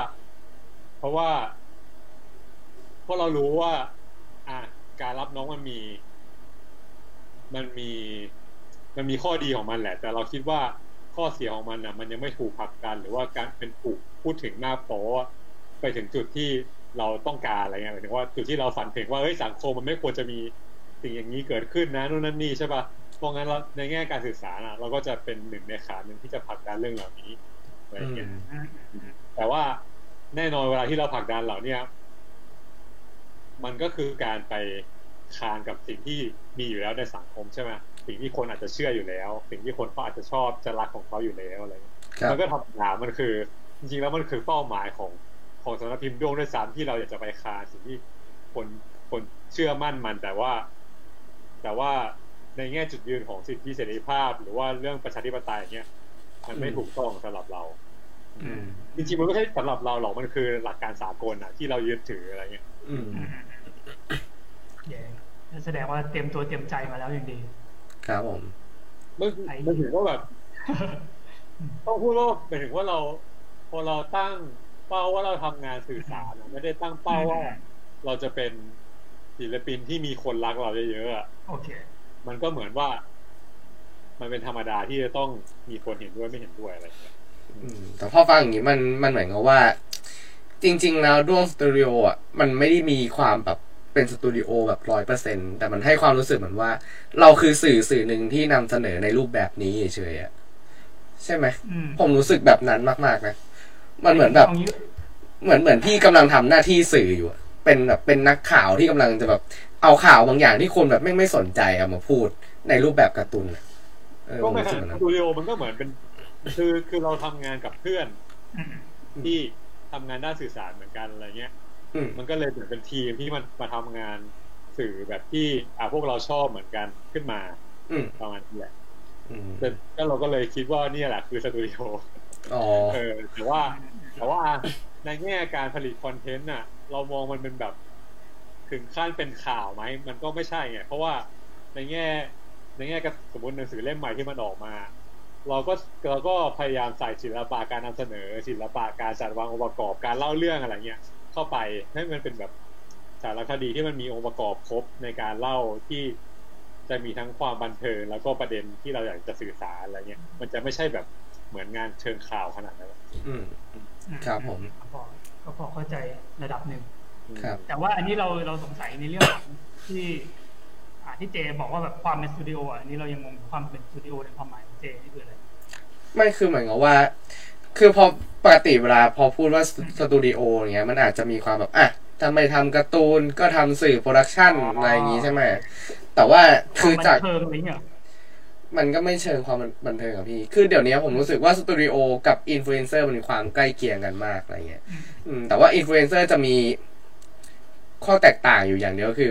เพราะว่า เพราะเรารู้ว่า อะการรับน้องมันมี มันมี มันมีข้อดีของมันแหละ แต่เราคิดว่าข้อเสียของมันอะ มันยังไม่ถูกผลักดัน หรือว่าการเป็นถูกพูดถึงหน้าโป๊ะไปถึงจุดที่เราต้องการอะไรเงี้ยหมายถึงว่าจุดที่เราฝันถึงว่าเฮ้ยสังคมมันไม่ควรจะมี สิ่งอย่างนี้เกิดขึ้นนะนู่นนั่นนี่ใช่ปะเพราะงั้นเราในแง่การสื่อสารอะเราก็จะเป็นหนึ่งในขาหนึ่งที่จะผลักดันเรื่องเหล่านี้อะไรอืเงี้ยมอืมอืมแต่ว่าแน่นอนเวลาที่เราผลักดันเหล่าเนี้ยมันก็คือการไปคานกับสิ่งที่มีอยู่แล้วในสังคมใช่ไหมสิ่งที่คนอาจจะเชื่ออยู่แล้ว สิ่งที่คนเขาอาจจะชอบจะรักของเขาอยู่แล้วอะไรเงี้ยครับมันก็ทำงานมันคือ จริงๆแล้วมันคือเป้าหมายของของสำนักพิมพ์ดวงด้วยซ้ำที่เราอยากจะไปคานสิ่งที่คนคนเชื่อมั่นมันแต่ว่า แต่ว่าในแง่จุดยืนของสิทธิเสรีภาพ หรือว่าเรื่องประชาธิปไตยอย่างเงี้ยมันไม่อืมถูกต้องสำหรับเราอืมจริงๆมันไม่ใช่สำหรับเราหรอกมันคือหลักการสากลอะที่เรายึดถืออะไรเงี้ยอืมอืมเย้แสดงว่าเตรียมตัวเตรียมใจมาแล้วอย่างดี ครับผมมันไอ้มันถึงว่าแบบต้องพูดว่าหมายถึงว่าเรา พอเราตั้งเป้าว่าเราทำงานสื่อสารอะไม่ได้ตั้งเป้าว่า เราจะเป็น ศิลปินที่มีคนรักเราเยอะๆอะโอเค มันก็เหมือนว่า มันเป็นธรรมดาที่จะต้องมีคนเห็นด้วยไม่เห็นด้วยอะไรอย่างเงี้ยอืมแต่พอฟังอย่างนี้มันมันเหมือนกับว่า จริง ๆ แล้วดวงสตูดิโออะมันไม่ได้มีความแบบเป็นสตูดิโอแบบร้อยเปอร์เซ็นแต่มันให้ความรู้สึกเหมือนว่า เราคือสื่อสื่อหนึ่งที่นำเสนอในรูปแบบนี้เฉยๆอะใช่ไหมอืมผมรู้สึกแบบนั้นมากๆนะมันเหมือนแบบางี้เหมือนเหมือนพี่กำลังทำหน้าที่สื่ออยู่อะ เป็นแบบเป็นนักข่าวที่กำลังจะแบบเอาข่าวบางอย่างที่คนแบบไม่ไม่สนใจเอามาพูดในรูปแบบการ์ตูนอะเออก็ผมไม่รู้สึกใช่แบบนั้นสตูดิโอมันก็เหมือนเป็น คือคือเราทำงานกับเพื่อนอืมที่ทำงานด้านสื่อสารเหมือนกันอะไรเงี้ยอืมมันก็เลยเหมือนเป็นทีมที่มันมาทำงานสื่อแบบที่ อ่าพวกเราชอบเหมือนกันขึ้นมาอืมประมาณนี้แหละอืมแต่ก็เราก็เลยคิดว่าเนี่ยแหละคือสตูดิโออ๋อเออแต่ว่าแต่ว่าในแง่การผลิตคอนเทนต์น่ะ เรามองมันเป็นแบบ ถึงขั้นเป็นข่าวไหมมันก็ไม่ใช่ไงเพราะว่าในแง่ในแง่กับสมมติหนังสือเล่มใหม่ที่มันออกมา เราก็เราก็พยายามใส่ศิลปะการนำเสนอ ศิลปะการจัดวางองค์ประกอบการเล่าเรื่องอะไรเงี้ยเข้าไปให้มันเป็นแบบสารคดีที่มันมีองค์ประกอบครบในการเล่าที่จะมีทั้งความบันเทิงแล้วก็ประเด็นที่เราอยากจะสื่อสารอะไรเงี้ยมันจะไม่ใช่แบบเหมือนงานเชิงข่าวขนาดนั้นอืมอืครับผม ก็พอก็พอเข้าใจระดับหนึ่งครับ แต่ว่าอันนี้เราเราสงสัยในเรื่องของที่อ่าที่เจบอกว่าแบบความเป็นสตูดิโออะอันนี้เรายังงงความเป็นสตูดิโอในความหมายของเจนี่คืออะไรไม่คือเหมือนกับว่า คือพอปกติเวลาพอพูดว่าสตูดิโออย่างเงี้ยมันอาจจะมีความแบบอะทำไมทำการ์ตูนก็ทำสื่อ production อะไรอย่างงี้ใช่ไหมแต่ว่าคือจาก มันก็ไม่เชิงความบันเทิงอะพี่ คือเดี๋ยวนี้ผมรู้สึกว่าสตูดิโอกับอินฟลูเอนเซอร์มันมีความใกล้เคียงกันมากอะไรเงี้ยแต่ว่าอินฟลูเอนเซอร์จะมีข้อแตกต่างอยู่อย่างเดียวคือ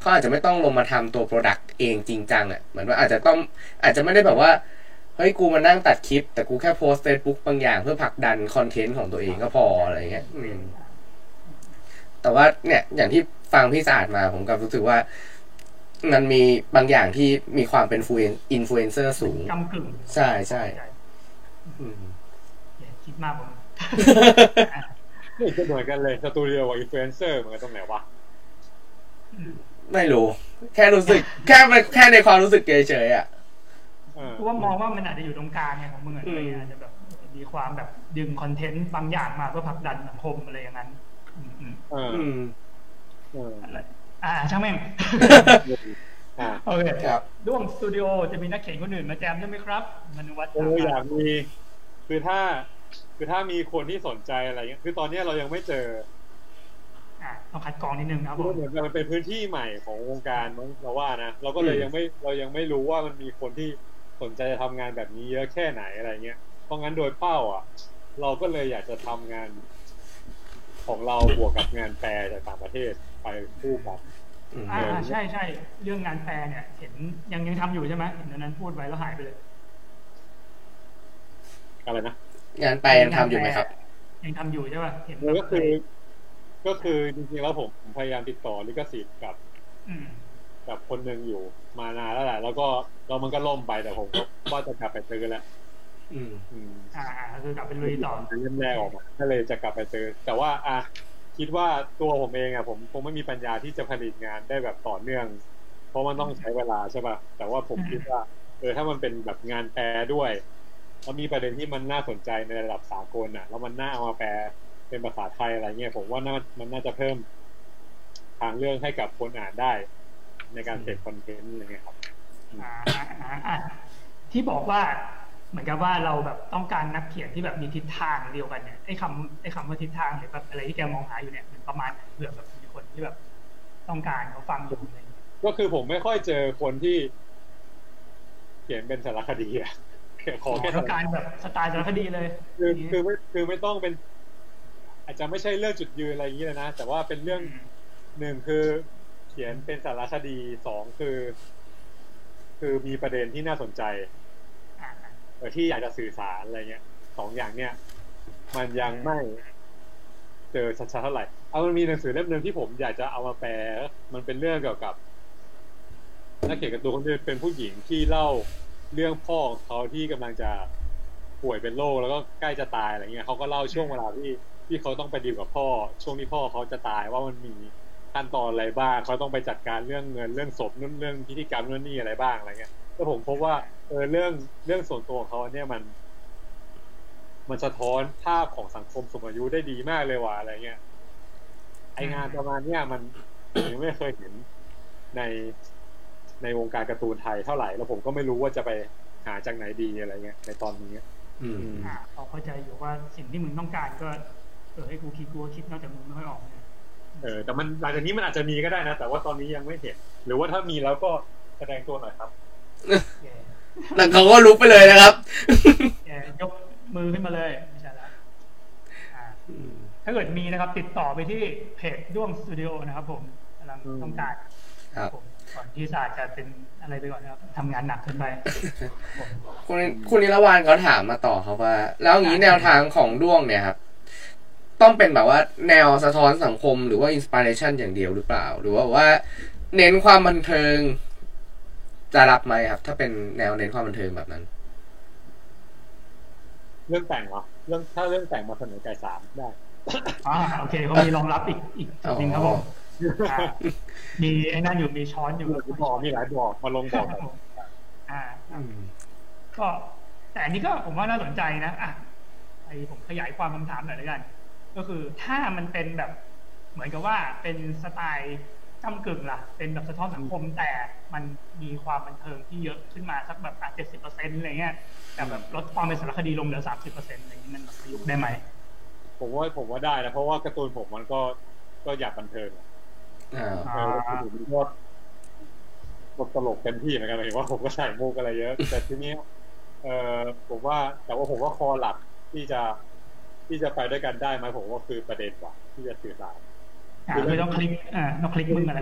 เขาอาจจะไม่ต้องลงมาทำตัว product เองจริงจังอะเหมือนว่าอาจจะต้องอาจจะไม่ได้แบบว่าเฮ้ยกูมานั่งตัดคลิป แต่กูแค่โพสเฟซบุ๊กบางอย่างเพื่อผลักดัน content ของตัวเองก็พออะไรเงี้ยแต่ว่าเนี่ยอย่างที่ฟังพี่สะอาดมาผมกลับรู้สึกว่า มันมีบางอย่างที่มีความเป็นอินฟลูเอนเซอร์สูงก้ำกึ่งใช่ใช่อืมอย่าคิดมากผมนี่จะเหมือนกันเลยสตูดิโอกับอินฟลูเอนเซอร์เหมือนกันตรงไหนวะไม่รู้ แค่รู้สึก แค่แค่ในความรู้สึกเฉยๆอะเออกูว่ามองว่ามันอาจจะอยู่ตรงกลางไงของมึงอะอืมอาจจะแบบมีความแบบดึง content บางอย่างมาเพื่อผลักดันสังคมอะไรอย่างนั้น อืม อืมเอออืมเอออะไร อ่าช่างแม่งอ่าโอเคครับด้วงสตูดิโอจะมีนักเขียนคนอื่นมาแจมด้วยไหมครับมนุวัฒน์เอออยากมีคือถ้า คือถ้ามีคนที่สนใจอะไรเงี้ยคือตอนเนี้ยเรายังไม่เจออ่าต้องคัดกรองนิดนึงครับคือผมันมเหมือนกับมันเป็นพื้นที่ใหม่ของวงการมั้งเราว่านะเราก็เลยอืมยังไม่เรายังไม่รู้ว่ามันมีคนที่สนใจจะทำงานแบบนี้เยอะแค่ไหนอะไรเงี้ยเพราะงั้นโดยเป้าอะ เราก็เลยอยากจะทำงาน ของเราบวกกับงานแปลจากต่างประเทศ ไปคู่กันอืมอ่าใช่ใช่เรื่องงานแปลเนี่ย เห็นยังยังทำอยู่ใช่ไหมเห็นอันนั้นพูดไว้แล้วหายไปเลยอะไรนะงานแปลยังทำอยู่ไหมครับ ยังทำอยู่ใช่ป่ะเห็นเออก็คือ ก็คือจริงๆแล้วผมพยายามติดต่อลิขสิทธิ์กับอืมกับคนหนึ่งอยู่มานานแล้วแหละแล้วก็แล้วมันก็ล่มไปแต่ผมก็ว่าจะกลับไปซื้อแล้วอืมอืมอ่าอ่าคือกลับไปลุยต่อเล่มแรกออกมาก็เลยจะกลับไปซื้อแต่ว่า อะ คิดว่าตัวผมเองอะผมคงไม่มีปัญญาที่จะผลิตงานได้แบบต่อเนื่อง เพราะมันต้องใช้เวลาใช่ป่ะแต่ว่าผมคิดว่า เออถ้ามันเป็นแบบงานแปลด้วยแล้วมีประเด็นที่มันน่าสนใจในระดับสากลอะ แล้วมันน่าเอามาแปลเป็นภาษาไทยอะไรเงี้ยผมว่าน่ามันน่าจะเพิ่มทางเรื่องให้กับคนอ่านได้ ในการเสพคอนเทนต์อะไรเงี้ยครับที่บอกว่า เหมือนกับว่าเราแบบต้องการนักเขียนที่แบบมีทิศทางเดียวกันเนี่ยไอ้คำไอ้คำว่าทิศทางหรือแบบอะไรที่แกมองหาอยู่เนี่ยมันประมาณไหนเผื่อแบบมีคนที่แบบต้องการเขาฟังอยู่อะไรอย่างเงี้ยก็คือผมไม่ค่อยเจอคนที่ เขียนเป็นสารคดีอะขอแค่ต้องการแบบสไตล์สารคดีเลย คือคือไม่คือไม่ต้องเป็น อาจจะไม่ใช่เรื่องจุดยืนอะไรอย่างนี้เลยนะแต่ว่าเป็นเรื่องหนึ่งคือ เขียนเป็นสารคดีสองคือ คือมีประเด็นที่น่าสนใจอ่าเออ ที่อยากจะสื่อสารอะไรเงี้ยสองอย่างเนี้ยมันยังไม่เจอชัดๆเท่าไหร่ เอามันมีหนังสือเล่มหนึ่งที่ผมอยากจะเอามาแปล มันเป็นเรื่องเกี่ยวกับนักเขียนการ์ตูนคนหนึงเป็นผู้หญิงที่เล่าเรื่องพ่อของเขาที่กำลังจะป่วยเป็นโรคแล้วก็ใกล้จะตายอะไรเงี้ยเขาก็เล่าช่วงเวลาที่ที่เขาต้องไปดีลกับพ่อ ช่วงที่พ่อเขาจะตายว่ามันมีขั้นตอนอะไรบ้างเขาต้องไปจัดการเรื่องเงินเรื่องศพเรื่องเรื่องพิธีกรรมเรื่องนี้อะไรบ้างอะไรเงี้ย แล้วผมพบว่าเออเรื่องเรื่องส่วนตัวของเขาเนี่ยมัน มันสะท้อนภาพของสังคมสูงอายุได้ดีมากเลยว่ะอะไรเงี้ยไองานประมาณเนี้ยมันผมยังไม่เคยเห็นในในวงการการ์ตูนไทยเท่าไหร่ แล้วผมก็ไม่รู้ว่าจะไปหาจากไหนดีอะไรเงี้ยในตอนนี้อืมอ่าเขาเข้าใจอยู่ว่าสิ่งที่มึงต้องการก็เออให้กูคิดกูก็คิดนอกจากมึงไม่ค่อยออกนะเออแต่มันหลังจากนี้มันอาจจะมีก็ได้นะ แต่ว่าตอนนี้ยังไม่เห็น หรือว่าถ้ามีแล้วก็แสดงตัวหน่อยครับ แย่แล้วเขาก็ลุกไปเลยนะครับแย่ยกมือขึ้นมาเลยไม่ใช่ละอ่าถ้าเกิดมีนะครับ ติดต่อไปที่เพจด้วงสตูดิโอนะครับ ผมกำลังอืมต้องการครับผมก่อนที่ศาสตร์จะเป็นอะไรไปก่อนนะครับทำงานหนักเกินไปผมคุณคุณนิรวานเขาถามมาต่อครับว่า แล้วอย่างนี้แนวทางของด้วงเนี่ยครับ ต้องเป็นแบบว่าแนวสะท้อนสังคมหรือว่าอินสปิเรชันอย่างเดียวหรือเปล่า หรือว่าว่า เน้นความบันเทิง จะรับไหมครับ ถ้าเป็นแนวเน้นความบันเทิงแบบนั้น เรื่องแต่งเหรอเรื่องถ้าเรื่องแต่งมาเสนอไก่สามได้อ่าโอเคเขามีรองรับอีกอีกจุดหนึ่งครับผมอ่ามีไอ้นั่นอยู่มีช้อนอยู่มีบอกมีหลายบอกมาลงบอกคกัรับนผมอ่าก็ แต่อันนี้ก็ผมว่าน่าสนใจนะอะไอผมขยายความคำถามหน่อยแล้วกัน ก็คือถ้ามันเป็นแบบเหมือนกับว่าเป็นสไตล์ จำกึ่งล่ะ เป็นแบบสะท้อนสังคมแต่มันมีความบันเทิงที่เยอะขึ้นมาสักแบบอะเจ็ดสิบเปอร์เซ็นต์อะไรเงี้ยแต่แบบลดความเป็นสารคดีลงเหลือสามสิบเปอร์เซ็นต์อะไรเงี้ยมันแบบประยุกต์ได้ไหมผมว่าผมว่าได้นะเพราะว่าการ์ตูนผมมันก็ก็อยากบันเทิงอะอ่าเออการ์ตูนผมก็ก็ตลกเต็มที่เหมือนกันหมายถึงว่าผมก็ใส่มุกอะไรเยอะ แต่ทีนี้เออผมว่าแต่ว่าผมว่าคอหลักที่จะที่จะไปด้วยกันได้ไหมผมว่าคือประเด็นว่ะที่จะสื่อสาร อ่าไม่ต้องคลิกอ่าต้องคลิกมึงอะไร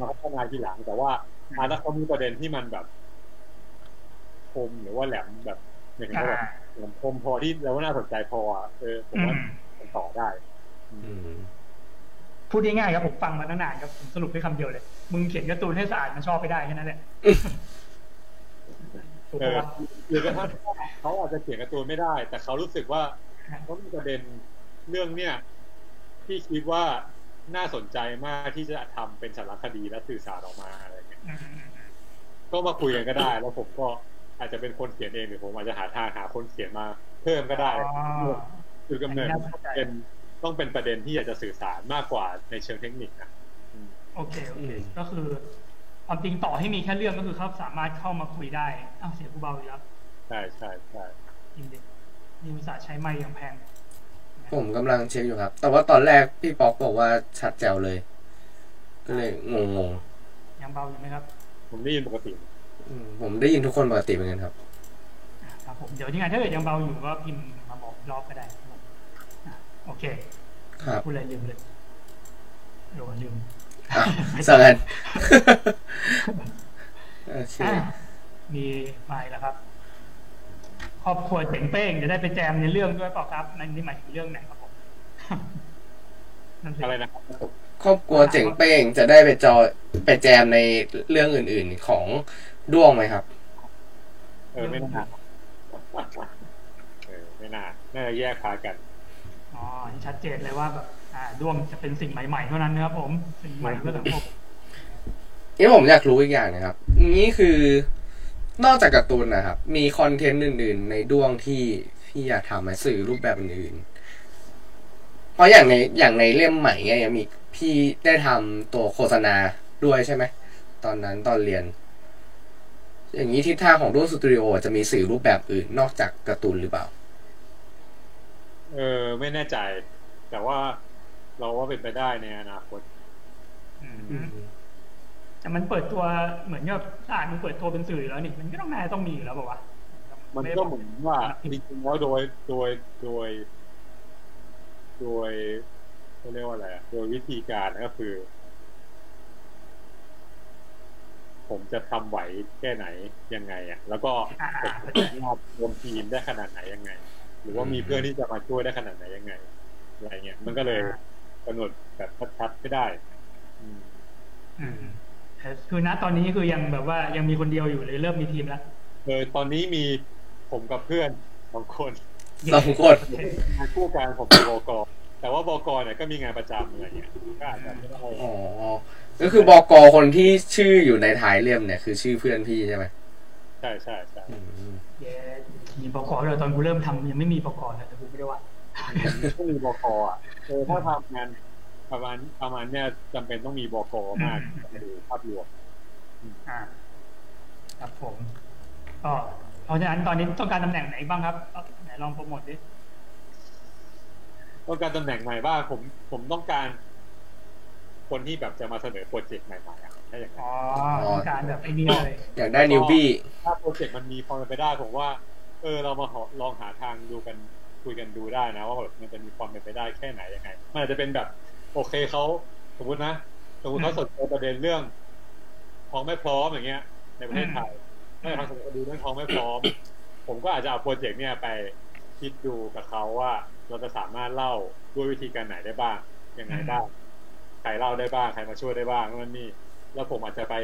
มาพัฒนาทีหลัง แต่ว่าอ่าถ้าเขามีประเด็นที่มันแบบคมหรือว่าแหลมแบบอย่างเงี้ยแบบอ่าแหลมคมพอที่แล้วน่าสนใจพออะเออผมอืว่ามมันต่อได้อืมพูดง่ายๆครับผมฟังมาตั้งนานครับผมสรุปด้วยคำเดียวเลย มึงเขียนการ์ตูนให้สะอาดมันชอบไปได้แค่นั้นแหละถูกเอปะอวะหรือกระทั่งเขาอาจจะเขียนการ์ตูนไม่ได้ แต่เขารู้สึกว่าเขามีประเด็นเรื่องเนี้ยที่คิดว่า น่าสนใจมากที่จะทำเป็นสารคดีและสื่อสารออกมาอะไรเงี้ยอืมอืมอืมก็มาคุยกันก็ได้ แล้วผมก็อาจจะเป็นคนเขียนเองหรือผมอาจจะหาทางหาคนเขียนมา เพิ่มก็ได้อ๋อคือกำเนิดอันนี้น่าสนใจเป็นต้องเป็นประเด็นที่อยากจะสื่อสารมากกว่าในเชิงเทคนิคนะอืมโอเคโอเคอืมก็คือความจริงต่อให้มีแค่เรื่องก็คือเขาสามารถเข้ามาคุยได้อ้าวเสียงกูเบาอีกแล้วใช่ใช่ใช่จริงดินี่อุตส่าห์ใช้ไม้อย่างแพง ผมกำลังเช็คอยู่ครับ แต่ว่าตอนแรกพี่ป๊อกบอกว่าชัดแจ๋วเลย ก็เลยงงงยังเบาอยู่ไหมครับ ผมได้ยินปกติๆอืมผมได้ยินทุกคนปกติเหมือนกันครับอะครับผมเดี๋ยวยังไงถ้าเกิดยังเบาอยู่ก็พิมพ์มาบอกรอบก็ได้ครับผมอะโอเคครับพูดอะไรลืมเลยโดนลืมอะสั่งกันโอเคอะมีมาอีกแล้วครับ ครอบครัวเจ๋งเป้งจะได้ไปแจมในเรื่องด้วยเปล่าครับนั่นนี่หมายถึงเรื่องไหนครับผมนั่นสิอะไรนะครับครอบครัวเจ๋งเป้งจะได้ไปจอยไปแจมในเรื่องอื่น ๆของด้วงไหมครับ เออไม่น่าเออไม่น่าน่าจะแยกพากันอ๋อนี่ชัดเจนเลยว่าแบบอ่าด้วงจะเป็นสิ่งใหม่ ๆ เท่านั้นนะครับผมสิ่งใหม่เพื่อสังคมนี่ผมอยากรู้อีกอย่างนะครับ นี่คือ นอกจากการ์ตูนนะครับ มีคอนเทนต์อื่น ๆ ในด้วงที่พี่อยากทำไหมสื่อรูปแบบอื่นๆเพราะอย่างในอย่างในเล่มใหม่เนี่ยยังมีพี่ได้ทำตัวโฆษณาด้วยใช่ไหมตอนนั้นตอนเรียน อย่างนี้ทิศทางของด้วงสตูดิโอจะมีสื่อรูปแบบอื่นนอกจากการ์ตูนหรือเปล่า เออไม่แน่ใจ แต่ว่าเราว่าเป็นไปได้ในอนาคต อืม แต่มันเปิดตัวเหมือนกับศาสตร์มันเปิดตัวเป็นสื่ออยู่แล้วนี่มันก็ต้องน่าจะต้องมีอยู่แล้วบอกว่าวะมันก็เหมือนว่าจริงๆแล้วโดยโดยโดย โดยเขาเรียกว่าอะไรอะโดยวิธีการก็คือ ผมจะทำไหวแค่ไหนยังไง อะ แล้วก็อ่าผมจะสามารถรวมทีมได้ขนาดไหนยังไง หรือว่ามีเพื่อนที่จะมาช่วยได้ขนาดไหนยังไงอะไรเงี้ยมันก็เลยกำหนดแบบชัดๆไม่ได้ อืมอืมแต่ คือณตอนนี้คือยังแบบว่ายังมีคนเดียวอยู่เลยเริ่มมีทีมแล้วเออตอนนี้มีผมกับเพื่อนสองคนสองคนงานคู่กันผมเป็นบกแต่ว่าบกเนี่ยก็มีงานประจำอะไรเงี้ยก็อาจจะไม่ได้อ๋อก็คือบอกอคนที่ชื่ออยู่ในท้ายเล่มเนี่ยคือชื่อเพื่อนพี่ใช่ไหมใช่ใช่ใช่อืมเย้มีปกรเลยตอนกูเริ่มทำยังไม่มีปกรเลยแต่กูไม่ได้ว่าก็มีบกอะเออถ้าทำงาน ประมาณประมาณเนี้ยจำเป็นต้องมีบกมากในภาพรวมอ่าครับผมก็เพราะฉะนั้นตอนนี้ต้องการตำแหน่งไหนบ้างครับเอาไหนลองโปรโมทดิต้องการตำแหน่งใหม่บ้างผมผมต้องการ คนที่แบบจะมาเสนอโปรเจกต์ใหม่ๆอะถ้าอย่างนั้นอ๋อต้องการแบบไอ้นี่เลยอยากได้นิวบี้ถ้าโปรเจกต์มันมีความเป็นไปได้ผมว่า เออเรามาหาลองหาทางดูกันคุยกันดูได้นะว่าแบบมันจะมีความเป็นไปได้แค่ไหนยังไงมันอาจจะเป็นแบบ โอเคเขาสมมตินะสมมติเขาสนใจประเด็นเรื่องท้องไม่พร้อมอย่างเงี้ย ในประเทศไทยถ้าทางสนใจดูเรื่องท้องไม่พร้อม ผมก็อาจจะเอาโปรเจกต์เนี่ยไปคิดดูกับเขาว่าเราจะสามารถเล่าด้วยวิธีการไหนได้บ้างยังไงบ้างใครเล่าได้บ้างใครมาช่วยได้บ้างนั่นนี่ แล้วผมอาจจะไป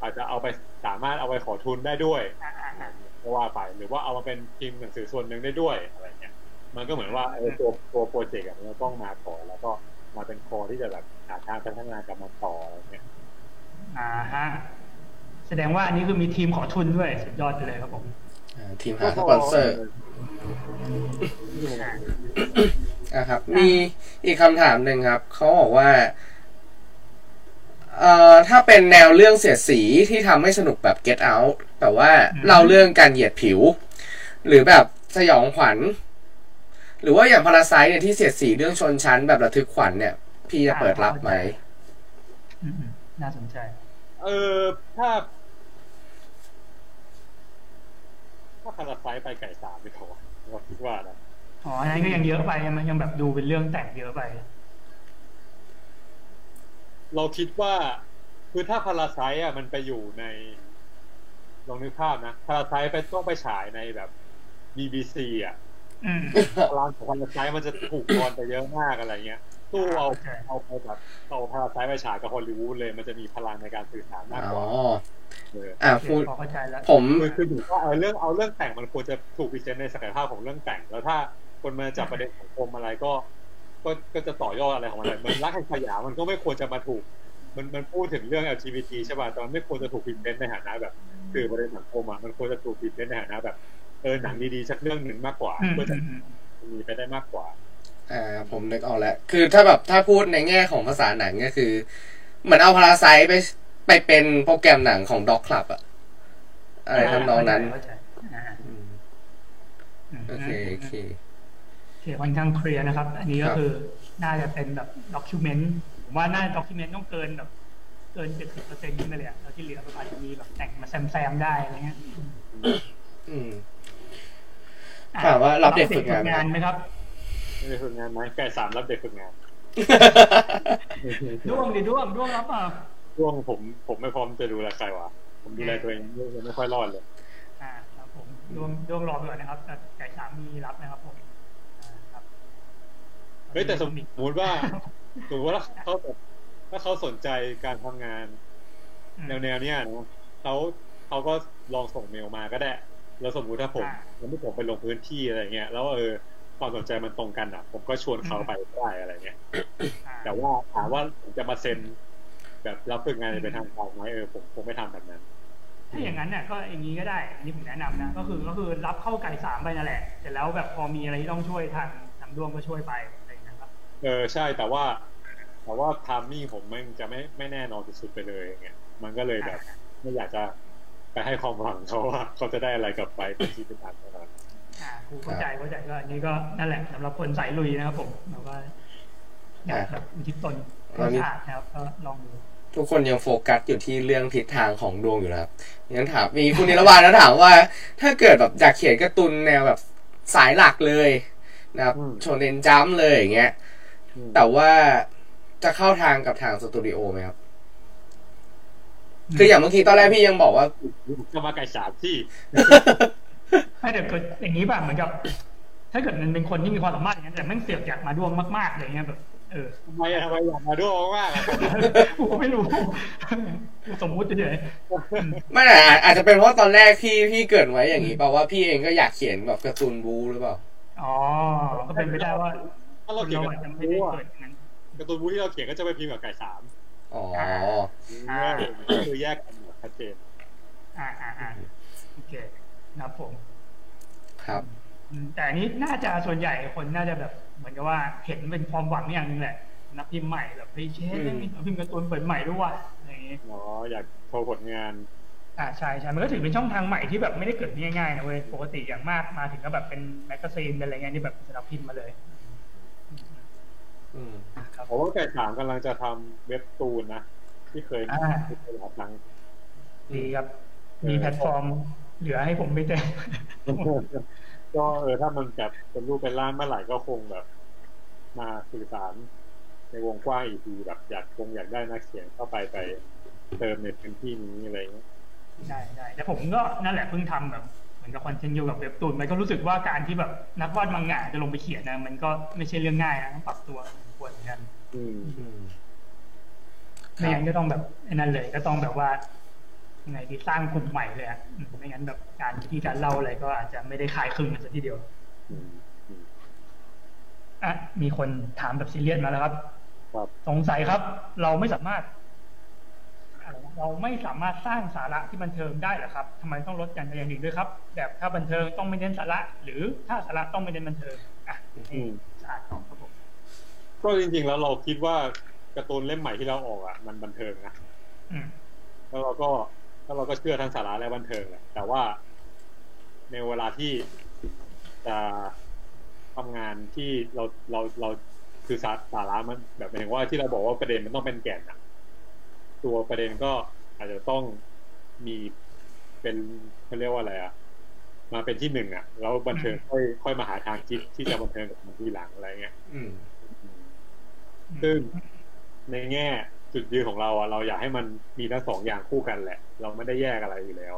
อาจจะเอาไปสามารถเอาไปขอทุนได้ด้วยอ่าอ่าอ่าก็ว่าไปหรือว่าเอามาเป็นพิมพ์หนังสือส่วนหนึ่งได้ด้วยอะไรเงี้ยมันก็เหมือนว่าเออตัวตัวโปรเจกต์อะมันจะต้องมาก่อนแล้วก็ มาเป็นคอที่จะแบบหาทางพัฒนากับมันต่ออะไรเงี้ยอ่าฮะแสดงว่าอันนี้คือมีทีมขอทุนด้วย สุดยอดไปเลยครับผมอ่าทีมหาสปอนเซอร์อะครับ มีอีกคำถามหนึ่งครับเขาบอกว่าเอ่อถ้าเป็นแนวเรื่องเสียดสีที่ทำให้สนุกแบบ Get Out แต่ว่าเล่าเรื่องการเหยียดผิว หรือแบบสยองขวัญ หรือว่าอย่างพาราไซเนี่ยที่เสียดสีเรื่องชนชั้นแบบระทึกขวัญเนี่ย พี่จะเปิดรับไหมอืมอืมน่าสนใจ เออถ้า ถ้าพาราไซต์ไปไก่สามดีกว่าผมคิดว่านะอ๋ออันนั้นก็ยังเยอะไปมันยังแบบดูเป็นเรื่องแต่งเยอะไป เราคิดว่าคือถ้าพาราไซต์อะมันไปอยู่ในลองนึกภาพนะพาราไซต์ไปต้องไปฉายในแบบ BBC อะ อืมพลังของพาราไซต์มันจะถูกกรไปเยอะมากอะไรเงี้ยตู้เอาใช่เอาไปแบบเอาพาราไซต์ไปฉายกับฮอลลีวูดเลยมันจะมีพลังในการสื่อสารมากกอ๋อว่าเอออ่าโอเคพูดพอเข้าใจแล้วผมคือคือถือว่าเออเรื่องเอาเรื่องแต่งมันควรจะถูกพิเศษในศักยภาพของเรื่องแต่ง แล้วถ้าคนมาจับประเด็นสังคมอะไรก็ ก็ก็จะต่อยอดอะไรของมันเลยเหมันรักแห่งสยามมันก็ไม่ควรจะมาถูก มันมันพูดถึงเรื่อง LGBT ใช่ป่ะแต่มันไม่ควรจะถูกพิมพ์ในฐานะแบบสื่อประเด็นสังคมอะมันควรจะถูกพิมพ์ในฐานะแบบ เออหนังดีๆสักเรื่องหนึ่งมากกว่าอืมเพื่ออืจะมอืมมีไปได้มากกว่า อ่า ผมนึกออกแล้ว คือถ้าแบบถ้าพูดในแง่ของภาษาหนังก็คือ เหมือนเอาพาราไซไปไปเป็นโปรแกรมหนังของด็อกคลับอะอะไรทำนองนั้นเข้าใจอ่าอืมอืมโอเคโอเคโอเคค่อนข้างเคลียร์นะครับ อันนี้ก็ครับคือน่าจะเป็นแบบด็อกิเมนต์ผมว่าน่าด็อกิเมนต์ต้องเกินแบบ เกินเจ็ดสิบเปอร์เซ็นต์ขึ้นไปเลยอะแล้วที่เหลือก็อาจจะมีแบบแต่งมาแซมแซมๆได้อะไรเงี้ยอืมอะ ถามว่ารับเด็กฝึกงานไหมไหมครับไม่ได้ฝึกงานไหมไก่สามรับเด็กฝึกงานด้วงดิด้วงด้วงรับอะช่วงผมผมไม่พร้อมจะดูแลใครวะผมดูแลตัวเองยังไม่ค่อยรอดเลย อ่าครับผมด้วงด้วงรอไปก่อนนะครับแต่ไก่สามมีรับนะครับผมอ่าครับเฮ้ยแต่สมมติว่าสมมติว่าเขาแบบถ้าเขาสนใจการทำงานอืมแนวแนวๆเนี้ยนะเขาเขาก็ลองส่งเมลมาก็ได้ แล้วสมมุติถ้าผมอ่าแล้วที่ผมไปลงพื้นที่อะไรเงี้ยแล้วเออความสนใจมันตรงกันอะ ผมก็ชวนเขาไปได้อะไรเงี้ยอ่าแต่ว่าถามว่าผมจะมาเซ็นแบบรับฝึกงานเป็นทางการไหมเออผมคงไม่ทำแบบนั้น ถ้าอย่างนั้นเนี่ยก็อย่างนี้ก็ได้อันนี้ผมแนะนำนะก็คือก็คือรับเข้าไก่สามไปนั่นแหละเสร็จแล้วแบบพอมีอะไรที่ต้องช่วยทางทางด้วงก็ช่วยไปอะไรอย่างเงี้ยครับเออใช่แต่ว่าแต่ว่าทามมิ่งผมมันจะไม่ไม่แน่นอนสุดๆไปเลยอย่างเงี้ยมันก็เลยแบบไม่อยากจะ ไปให้ความหวังเขาว่าเขาจะได้อะไรกลับไปเป็นที่เป็นอันแน่นอนอ่าครูเข้าใจเข้าใจก็อันนี้ก็นั่นแหละสำหรับคนสายลุยนะครับผมแบบว่าอยากแบบอุทิศตนเพื่อชาตินะครับก็ลองดูทุกคนยังโฟกัสอยู่ที่เรื่องทิศทางของดวงอยู่นะครับงั้นถามมีคุณนิรวานนะถามว่า ถ้าเกิดแบบอยากเขียนการ์ตูนแนวแบบสายหลักเลยนะครับอืมโชเนนจัมป์เลยอย่างเงี้ยอืมแต่ว่าจะเข้าทางกับทางสตูดิโอไหมครับ คืออย่างเมื่อกี้ตอนแรกพี่ยังบอกว่าก็มาไก่สามที่ไม่เดี๋ยวเกิดอย่างนี้ป่ะเหมือนกับ ถ้าเกิดมันเป็นคนที่มีความสามารถอย่างนั้นแต่แม่งเสือกอยากมาด้วงมากๆอะไรเงี้ยแบบเออทำไมอะทำไมอยากมาด้วยมากๆอะกูก็ไม่รู้สมมุติเฉยไม่แต่อาจอาจจะเป็นเพราะตอนแรกพี่พี่เกริดไว้อย่างนี้เปล่าว่าพี่เองก็อยากเขียนแบบการ์ตูนบูหรือเปล่าๆอ๋อก็เป็นไปได้ว่าถ้าคเรานเขียนเรากับอาจจะไม่บูได้อะเกิดอย่างนั้นการ์ตูนบูที่เราเขียนก็จะไปพิมพ์กับไก่สาม อ๋ออ่าคือแยกกันชัดเจนอ่าอ่าอ่าโอเคนะครับผม ครับ แต่นี้น่าจะส่วนใหญ่คนน่าจะแบบ เหมือนกับว่าเห็นเป็นความหวังอย่างนึงแหละ นักพิมพ์ใหม่แบบเฮ้ยเชฟมีนักพิมพ์การ์ตูนเปิดใหม่ด้วยว่ะอะไรอย่างงี้อ๋ออยากโชว์ผลงานอ่าใช่ใช่มันก็ถือเป็นช่องทางใหม่ที่แบบไม่ได้เกิดง่ายๆนะเว้ยปกติอย่างมากมาถึงก็แบบเป็นแมกกาซีนเป็นอะไรเงี้ยที่แบบสำนักพิมพ์มาเลย ผมว่าไก่ถามกำลังจะทำเว็บตูนนะ ที่เคยอ่าที่เคยหลายครั้ง ดีครับ มีแพลตฟอร์ม เหลือให้ผมไปเจอก็เออถ้ามันแบบเป็นรูปเป็นร่างเมื่อไหร่ก็คงแบบ มาสื่อสาร ในวงกว้างอีกทีแบบอยากคงอยากได้นักเขียนเข้าไปไปเติมในพื้นที่นี้อะไรเงี้ยใช่ใช่แต่ผมก็นั่นแหละเพิ่งทำแบบ เหมือนกับคอนเทนต์เกี่ยวกับเว็บตูนมันก็รู้สึกว่าการที่แบบนักวาดมังงะจะลงไปเขียนนะมันก็ไม่ใช่เรื่องง่ายนะต้องปรับตัวพอสมควรเหมือนกันอืมอืมไม่งั้นก็ต้องแบบไอ้นั่นเลย ก็ต้องแบบว่ายังไงดีสร้างกลุ่มใหม่เลยอะอืมไม่งั้นแบบการที่จะเล่าอะไรก็อาจจะไม่ได้คลายคลึงกันสักทีเดียวอืมอืมอะมีคนถามแบบซีเรียสมาแล้วครับครับสงสัยครับ เราไม่สามารถอะไรนะ เราไม่สามารถสร้างสาระที่บันเทิงได้เหรอครับทำไมต้องลดอย่างใดอย่างหนึ่งด้วยครับ แบบถ้าบันเทิงต้องไม่เน้นสาระ หรือถ้าสาระต้องไม่เน้นบันเทิงอะอืมสะอาดของครับผมก็จริงๆแล้วเราคิดว่าการ์ตูนเล่มใหม่ที่เราออกอะมันบันเทิงนะอืมแล้วเราก็แล้วเราก็เชื่อทั้งสาระและบันเทิงแหละแต่ว่าในเวลาที่จะทำงานที่เราเราเราคือสาสาระมันแบบหมายถึงว่าที่เราบอกว่าประเด็นมันต้องเป็นแก่นอะ ตัวประเด็นก็อาจจะต้องมีเป็นเขาเรียกว่าอะไรอะมาเป็นที่หนึ่งอะแล้วบันเทิงค่อยค่อยมาหาทางคิดที่จะบันเทิงกับมันทีหลังอะไรเงี้ยอืมซึ่งในแง่จุดยืนของเราอะเราอยากให้มันมีทั้งสองอย่างคู่กันแหละ เราไม่ได้แยกอะไรอยู่แล้ว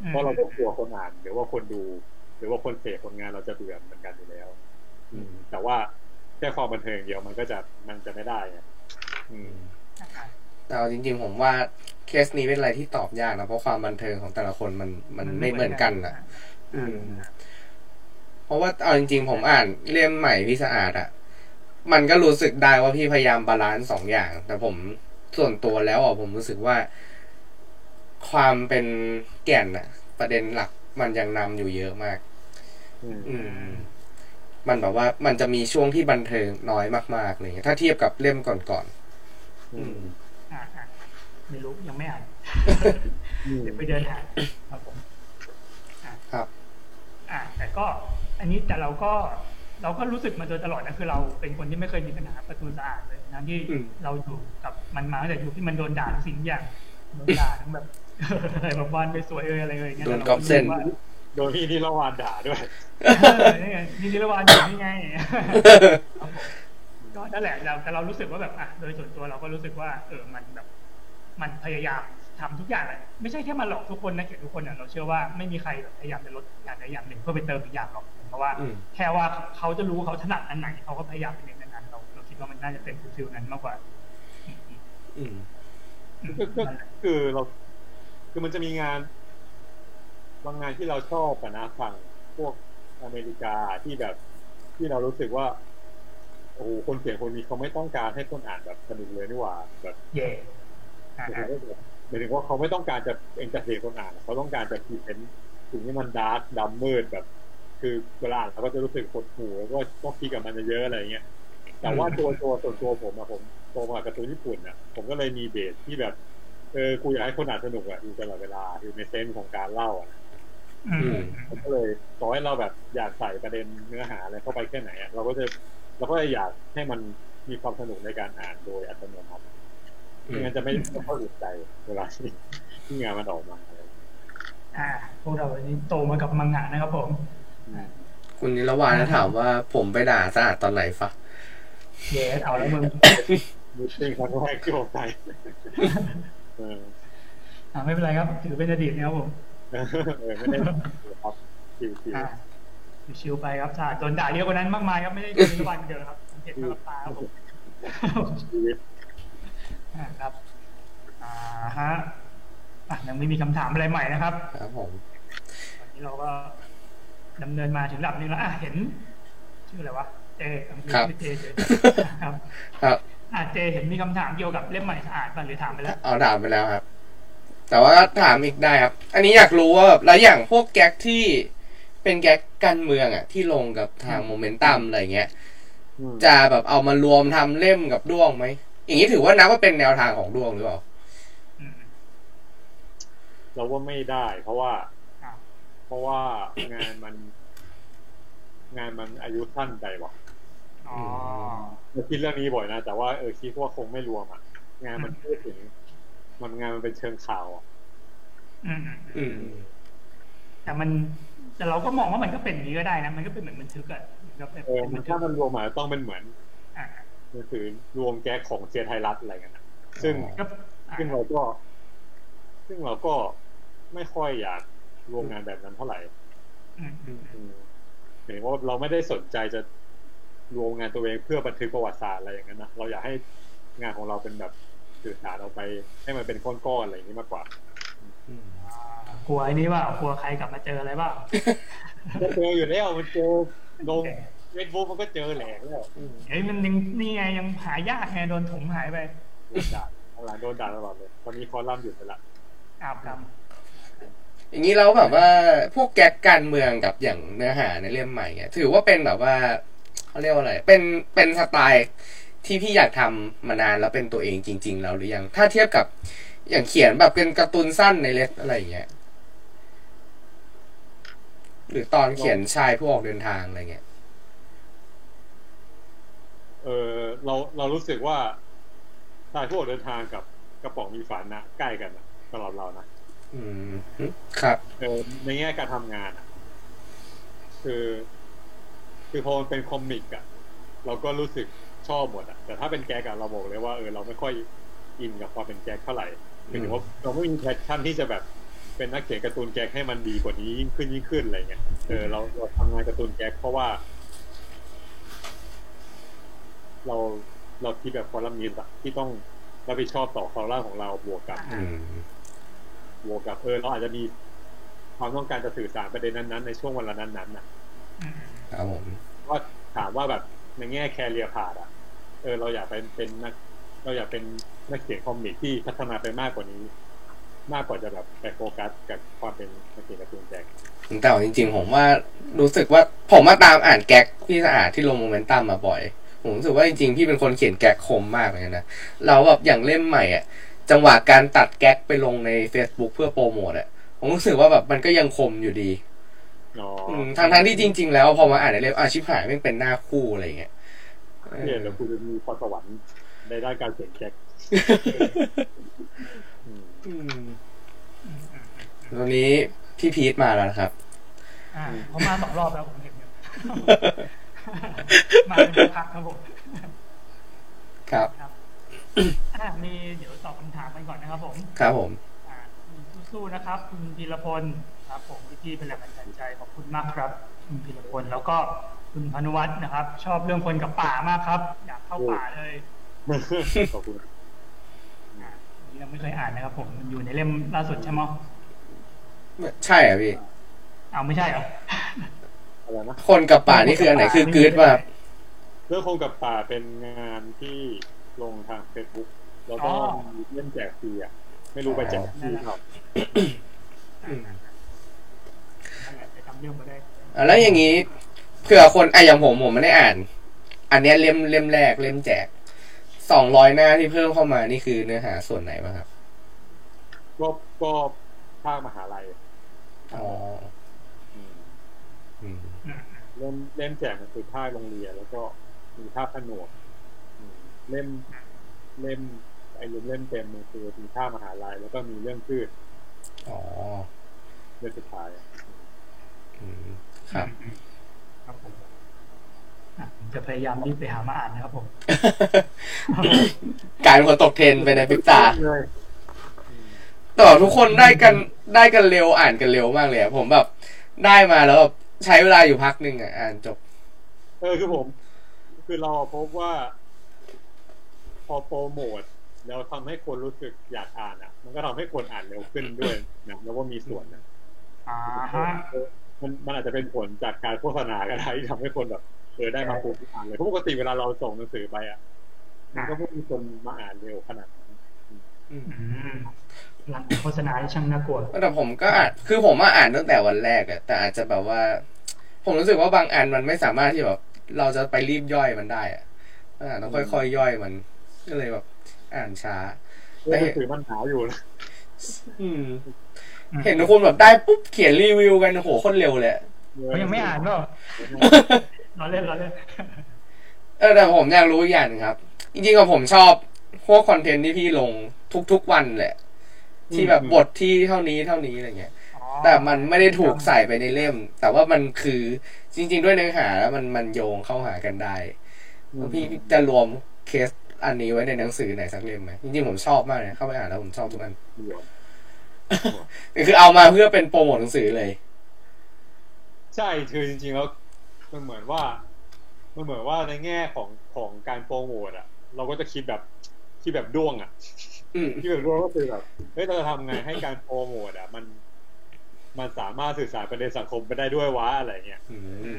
อืมเพราะเราก็กลัวคนอ่านหรือว่าคนดู หรือว่าคนเสพผลงานเราจะเบื่อเหมือนกันอยู่แล้ว อืม แต่ว่าแค่ความบันเทิงอย่างเดียวมันก็จะมันจะไม่ได้ไงอืม แต่เอาจริง ๆ ผมว่าเคสนี้เป็นอะไรที่ตอบยากนะ เพราะความบันเทิงของแต่ละคนมันมันไม่เหมือนกันอะอืมเพราะว่าเอาจริง ๆ ผมอ่านเล่มใหม่พี่สะอาดอะ มันก็รู้สึกได้ว่าพี่พยายาม balance สองอย่าง แต่ผมส่วนตัวแล้วอะผมรู้สึกว่า ความเป็นแก่นอะ ประเด็นหลักมันยังนำอยู่เยอะมากอืมอืมมันแบบว่ามันจะมีช่วงที่บันเทิงน้อยมากๆเลยถ้าเทียบกับเล่มก่อนอืมอะอะ ไม่รู้ยังไม่อ่านอืมเดี๋ยวไปเดินหาครับผมอะๆครับ อะแต่ก็ อันนี้แต่เราก็เราก็รู้สึกมาโดยตลอดนะคือเราเป็นคนที่ไม่เคยมีปัญหาประตูสะอาดเลยนะที่อืมเราอยู่กับมันมาตั้งแต่ยุคที่มันโดนด่าทุกสิ่งอย่างโดนด่าทั้งแบบอะไรแบบวานไปสวยเอยอะไรเอยอย่างเงี้ยโดนแต่ราก๊อปเส้นว่าโดยพี่ที่ละวานด่าด้วยเออนี่ไงนี่นิรวานอยู่นี่ไงครับผมก็นั่นแหละเราแต่เรารู้สึกว่าแบบอะโดยส่วนตัวเราก็รู้สึกว่าเออมันแบบ มันพยายามทำทุกอย่างแหละไม่ใช่แค่มาหลอกทุกคนนะเขียนทุกคนอะเราเชื่อว่าไม่มีใครแบบพยายามจะลดอย่างใดอย่างหนึ่งเพื่อไปเติมอีกอย่างหรอกเพราะว่าอืมแค่ว่าเขาจะรู้เขาถนัดอันไหนเขาก็พยายามไปเน้นอันนั้นเราเราคิดว่ามันน่าจะเป็นฟิลนั้นมากกว่า อืมอืมก็ก็นั่นแหละคือเรา คือมันจะมีงานบางงานที่เราชอบอะนะฝั่งพวกอเมริกาที่แบบที่เรารู้สึกว่าโอ้โหคนเขียนคนนี้เขาไม่ต้องการให้คนอ่านแบบสนุกเลยนี่หว่าแบบเย่อ่า หมายถึงว่าหมายถึงว่าเขาไม่ต้องการจะ entertain คนอ่านเขาต้องการจะ present สิ่งที่มัน dark ดำมืดแบบ คือเวลาอ่านเราก็จะรู้สึกหดหู่แล้วก็ต้องคิดกับมันเยอะๆอะไรเงี้ยแต่ว่าตัวตัวส่วนตัวผมอะผมโตมากับการ์ตูนญี่ปุ่นอะผมก็เลยมีเบสที่แบบเออกูอยากให้คนอ่านสนุกอะอยู่ตลอดเวลาอยู่ในเซนส์ของการเล่าอะอืมผมก็เลยต่อให้เราแบบอยากใส่ประเด็นเนื้อหาอะไรเข้าไปแค่ไหนอะเราก็จะเราก็เลยอยากให้มันมีความสนุกในการอ่านโดยอัตโนมัติอื ไม่มงั้นจะไม่ไม่ค่อยอุ่นใจเวลาที่ที่งานมันออกมาอะไรอย่างเงี้ยอ่า พวกเราอันนี้โตมากับมังงะนะครับผมอืมคุณนิรวานถามว่าผมไปด่าสะอาดตอนไหนฟะเย่เอาแล้วมึงมีติ้งครั้งแรกที่ผมใส่เอออ่าไม่เป็นไรครับ ถือเป็นอดีตนะครับผมเออไม่ได้ครับคิวคิวอ่าชิวๆไปครับใช่โดนด่าเยอะกว่านั้นมากมายครับไม่ได้โดนนิรวานคนเดียวนะครับผมเห็นมากับตาครับผม ชีวิตอ่าครับอ่าฮะอะยังไม่มีคำถามอะไรใหม่นะครับครับผมวันนี้เราก็ดำเนินมาถึงระดับหนึงแล้วอะเห็น ชื่ออะไรวะเจจำชื่อครับไม่เจเจครับ ครับอะเจเห็นมีคำถามเกี่ยวกับเล่มใหม่สะอาดป่ะหรือถามไปแล้ว เอาถามไปแล้วครับ แต่ว่าถามอีกได้ครับ อันนี้อยากรู้ว่าแบบแล้วอย่างพวกแก๊กที่เป็นแก๊กการเมืองอะ ที่ลงกับทางโมเมนตัมอะไรเงี้ย อืม จะแบบเอามารวมทำเล่มกับด้วงไหม อย่างนี้ถือว่านับว่าเป็นแนวทางของด้วงหรือเปล่าอืมเราว่าไม่ได้ เพราะว่าอะเพราะว่างานมัน งานมันอายุสั้นไปว่ะอ๋อเราคิดเรื่องนี้บ่อยนะ แต่ว่าเออคิดว่าคงไม่รวมอะ งานมันพูดถึง มันงานมันเป็นเชิงข่าวอะอืมอืมแต่มันแต่เราก็มองว่ามันก็เป็นอย่างนี้ก็ได้นะ มันก็เป็นเหมือนบันทึกอะเหมือนกับเป็นเออบัมันนทึถ้ากมันรวมมาต้องเป็นเหมือน อ่าหนังสือรวมแก๊กของเซียนไทยรัฐอะไรกันนะซึ่งก็อ่าซึ่งเราก็ ซึ่งเราก็ไม่ค่อยอยากรวมงานแบบนั้นเท่าไหร่อืมอืมอืมหมายถึงว่าเราไม่ได้สนใจจะรวมงานตัวเองเพื่อบันทึกประวัติศาสตร์อะไรอย่างนั้นนะเราอยากให้งานของเราเป็นแบบสื่อสารออกไป ให้มันเป็นก้อนๆอะไรอย่างนี้มากกว่าอ่ากลัวไอ้นี้ว่ากลัวใครกลับมาเจออะไรบ้างก็เจออยู่แล้วมันเจอลง เฟซบุ๊กมันก็เจอแหลกแล้วเฮ้ยมันยังนี่ไงยังหายากไงโดนถมหายไปโดนด่าหลังโดนด่าตลอดเลยตอนนี้คอลัมน์หยุดไปละอาบครับอย่างนี้เราแบบว่าพวกแก๊กการเมืองกับอย่างเนื้อหาในเล่มใหม่เนี่ยถือว่าเป็นแบบว่าเขาเรียกว่าอะไร เป็นเป็นสไตล์ที่พี่อยากทำมานานแล้วเป็นตัวเองจริง ๆ แล้วหรือยัง ถ้าเทียบกับอย่างเขียนแบบเป็นการ์ตูนสั้นในเล็บอะไรอย่างเงี้ยหรือตอนเขียนชายผู้ออกเดินทางอะไรเงี้ย เออเราเรารู้สึกว่าชายผู้ออกเดินทางกับกระป๋องมีฝันนะใกล้กันนะสำหรับเรานะอืมครับเออในแง่การทำงานอะคือ คือพอมันเป็น comic อะเราก็รู้สึกชอบหมดอะแต่ถ้าเป็น gag อะเราบอกเลยว่าเออเราไม่ค่อยอินกับความเป็น gag เท่าไหร่หมายถึงว่าเราไม่มี passion ที่จะแบบเป็นนักเขียนการ์ตูนแก๊กให้มันดีกว่านี้ยิ่งขึ้นยิ่งขึ้นอะไรเงี้ยเออเราเราทำงานการ์ตูนแก๊กเพราะว่า เราเราคิดแบบคอลัมนิสต์อะที่ต้องรับผิดชอบต่อคอลัมน์ของเราบวกกับอืมบวกกับเออเราอาจจะมีความต้องการจะสื่อสารประเด็นนั้นๆในช่วงเวลานั้นๆน่ะอืมครับผมก็ถามว่าแบบในแง่แคเรียพาดอะ เออ เราอยากเป็นเป็นนัก เราอยากเป็นนักเขียนคอมิกที่พัฒนาไปมากกว่านี้ มากกว่าจะแบบไปโฟกัสกับความเป็นนักเขียนการ์ตูนแจกแต่จริง ๆ ผมว่ารู้สึกว่าผมมาตามอ่านแก๊กพี่สะอาดที่ลงโมเมนตัมมาบ่อย ผมรู้สึกว่าจริงๆพี่เป็นคนเขียนแก๊กคมมากเลยนะเราแบบอย่างเล่มใหม่อะจังหวะการตัดแก๊กไปลงใน Facebook เพื่อโปรโมทอะผมรู้สึกว่าแบบมันก็ยังคมอยู่ดีอ๋ออืมทั้งทั้งๆที่จริง ๆ แล้วพอมาอ่านในเล่มอาชิบหายไม่งเป็นหน้าคู่อะไรเงี้ยเออเนี่ยแล้วคุณจะมีพรสวรรค์ในด้านการเขียนแจ็คอืมอืมอืมอืมตอนนี้พี่พีทมาแล้วนะครับ อ่าเขามาสองรอบแล้วผมเห็นอยู่ มาเป็นพักครับผมครับครับอ่ามีเดี๋ยวตอบคำถามกันก่อนนะครับผม ครับผมอ่าสู้ๆนะครับ คุณพีรพลครับ ผมพี่ๆเป็นแรงบันดาลใจขอบคุณมากครับ คุณพีรพลแล้วก็คุณพานุวัฒน์นะครับ ชอบเรื่องคนกับป่ามากครับ อยากเข้าป่าเลยขอบคุณอ่าอันนี้เราไม่เคยอ่านนะครับ ผมมันอยู่ในเล่มล่าสุดใช่ไหมใช่เหรอพี่เอาไม่ใช่เหรอ อะไรนะคนกับป่านี่คืออันไหนคือกรีดว่าเรื่องคงกับป่าเป็นงานที่ลงทางเฟซบุ๊กแล้วก็อ๋อมีเล่นแจกฟรีอะ ไม่รู้ไปแจกที่เปล่าอืมนั่นแหละไปทำเรื่องมาได้อะแล้วอย่างนี้เผื่อคนไอะอย่างผมผมไม่ได้อ่าน อันเนี้ยเล่มเล่มแรกเล่มแจกสองร้อยหน้าที่เพิ่มเข้ามานี่คือเนื้อหาส่วนไหนบ้างครับก็ก็ภาคมหาลัยอ๋ออืมอืมอืม เล่มเล่มแจกมันคือภาคโรงเรียนแล้วก็มีภาคผนวกอืมเล่มเล่มไอ้เล่มเล่มเต็มมันคือมีภาคมหาลัยแล้วก็มีเรื่องพืชอ๋อเรื่องสุดท้ายอืมครับครับผมอะผมจะพยายามรีบไปหามาอ่านนะครับผมกลายเป็นคนตกเทรนด์ไปในพริบตาเลยอืมแต่ว่าทุกคนได้กันได้กันเร็วอ่านกันเร็วมากเลยอะผมแบบ ได้มาแล้วแบบ ใช้เวลาอยู่พักหนึ่งอะอ่านจบ เออคือผม คือเราพบว่า พอโปรโมทแล้วทำให้คนรู้สึกอยากอ่านอะ มันก็ทำให้คนอ่านเร็วขึ้นด้วยนะแล้วว่ามีส่วนนะอ่าฮะมันมันอาจจะเป็นผลจากการโฆษณาก็ได้ที่ทำให้คนแบบเออได้มาปุ๊บอ่านเลยเพราะปกติเวลาเราส่งหนังสือไปอะมันก็ไม่มีคนมาอ่านเร็วขนาดนั้นอืม หลังโฆษณาที่ช่างน่ากลัวแต่ผมก็อ่านคือผมมาอ่านตั้งแต่วันแรกอะแต่อาจจะแบบว่า ผมรู้สึกว่าบางอันมันไม่สามารถที่แบบเราจะไปรีบย่อยมันได้อะอ่าต้องค่อยๆย่อยมันก็เลยแบบอ่านช้าเรื่องหนังสือมันหาอยู่นะเห็นทุกคนแบบได้ปุ๊บเขียนรีวิวกันโอ้โหคนเร็วเลยเขายังไม่อ่านเปล่าเราเล่นเราเล่นเออแต่ผมอยากรู้อีกอย่างหนึงครับ จริงๆกับผมชอบ พวกคอนเทนต์ที่พี่ลงทุกๆวันแหละ ที่แบบบทที่เท่านี้เท่านี้อะไรเงี้ยอ๋อแต่มันไม่ได้ถูกใส่ไปในเล่ม แต่ว่ามันคือจริง ๆ ด้วยเนื้อหาแล้วมันมันโยงเข้าหากันได้แล้วพี่จะรวมเคสอันนี้ไว้ในหนังสือไหนสักเล่มไหมจริงๆผมชอบมากเลยเข้าไปอ่านแล้วผมชอบทุกอันคือเอามาเพื่อเป็นโปรโมทหนังสือเลย ใช่คือจริงๆแล้วมันเหมือนว่ามันเหมือนว่าในแง่ของของการโปรโมทอะเราก็จะคิดแบบ คิดแบบด้วงอะอืมคิดแบบด้วงก็คือแบบเฮ้ยเราจะทำไงให้การโปรโมทอะมันมันสามารถสื่อสารประเด็นสังคมไปได้ด้วยวะอะไรเงี้ยอืม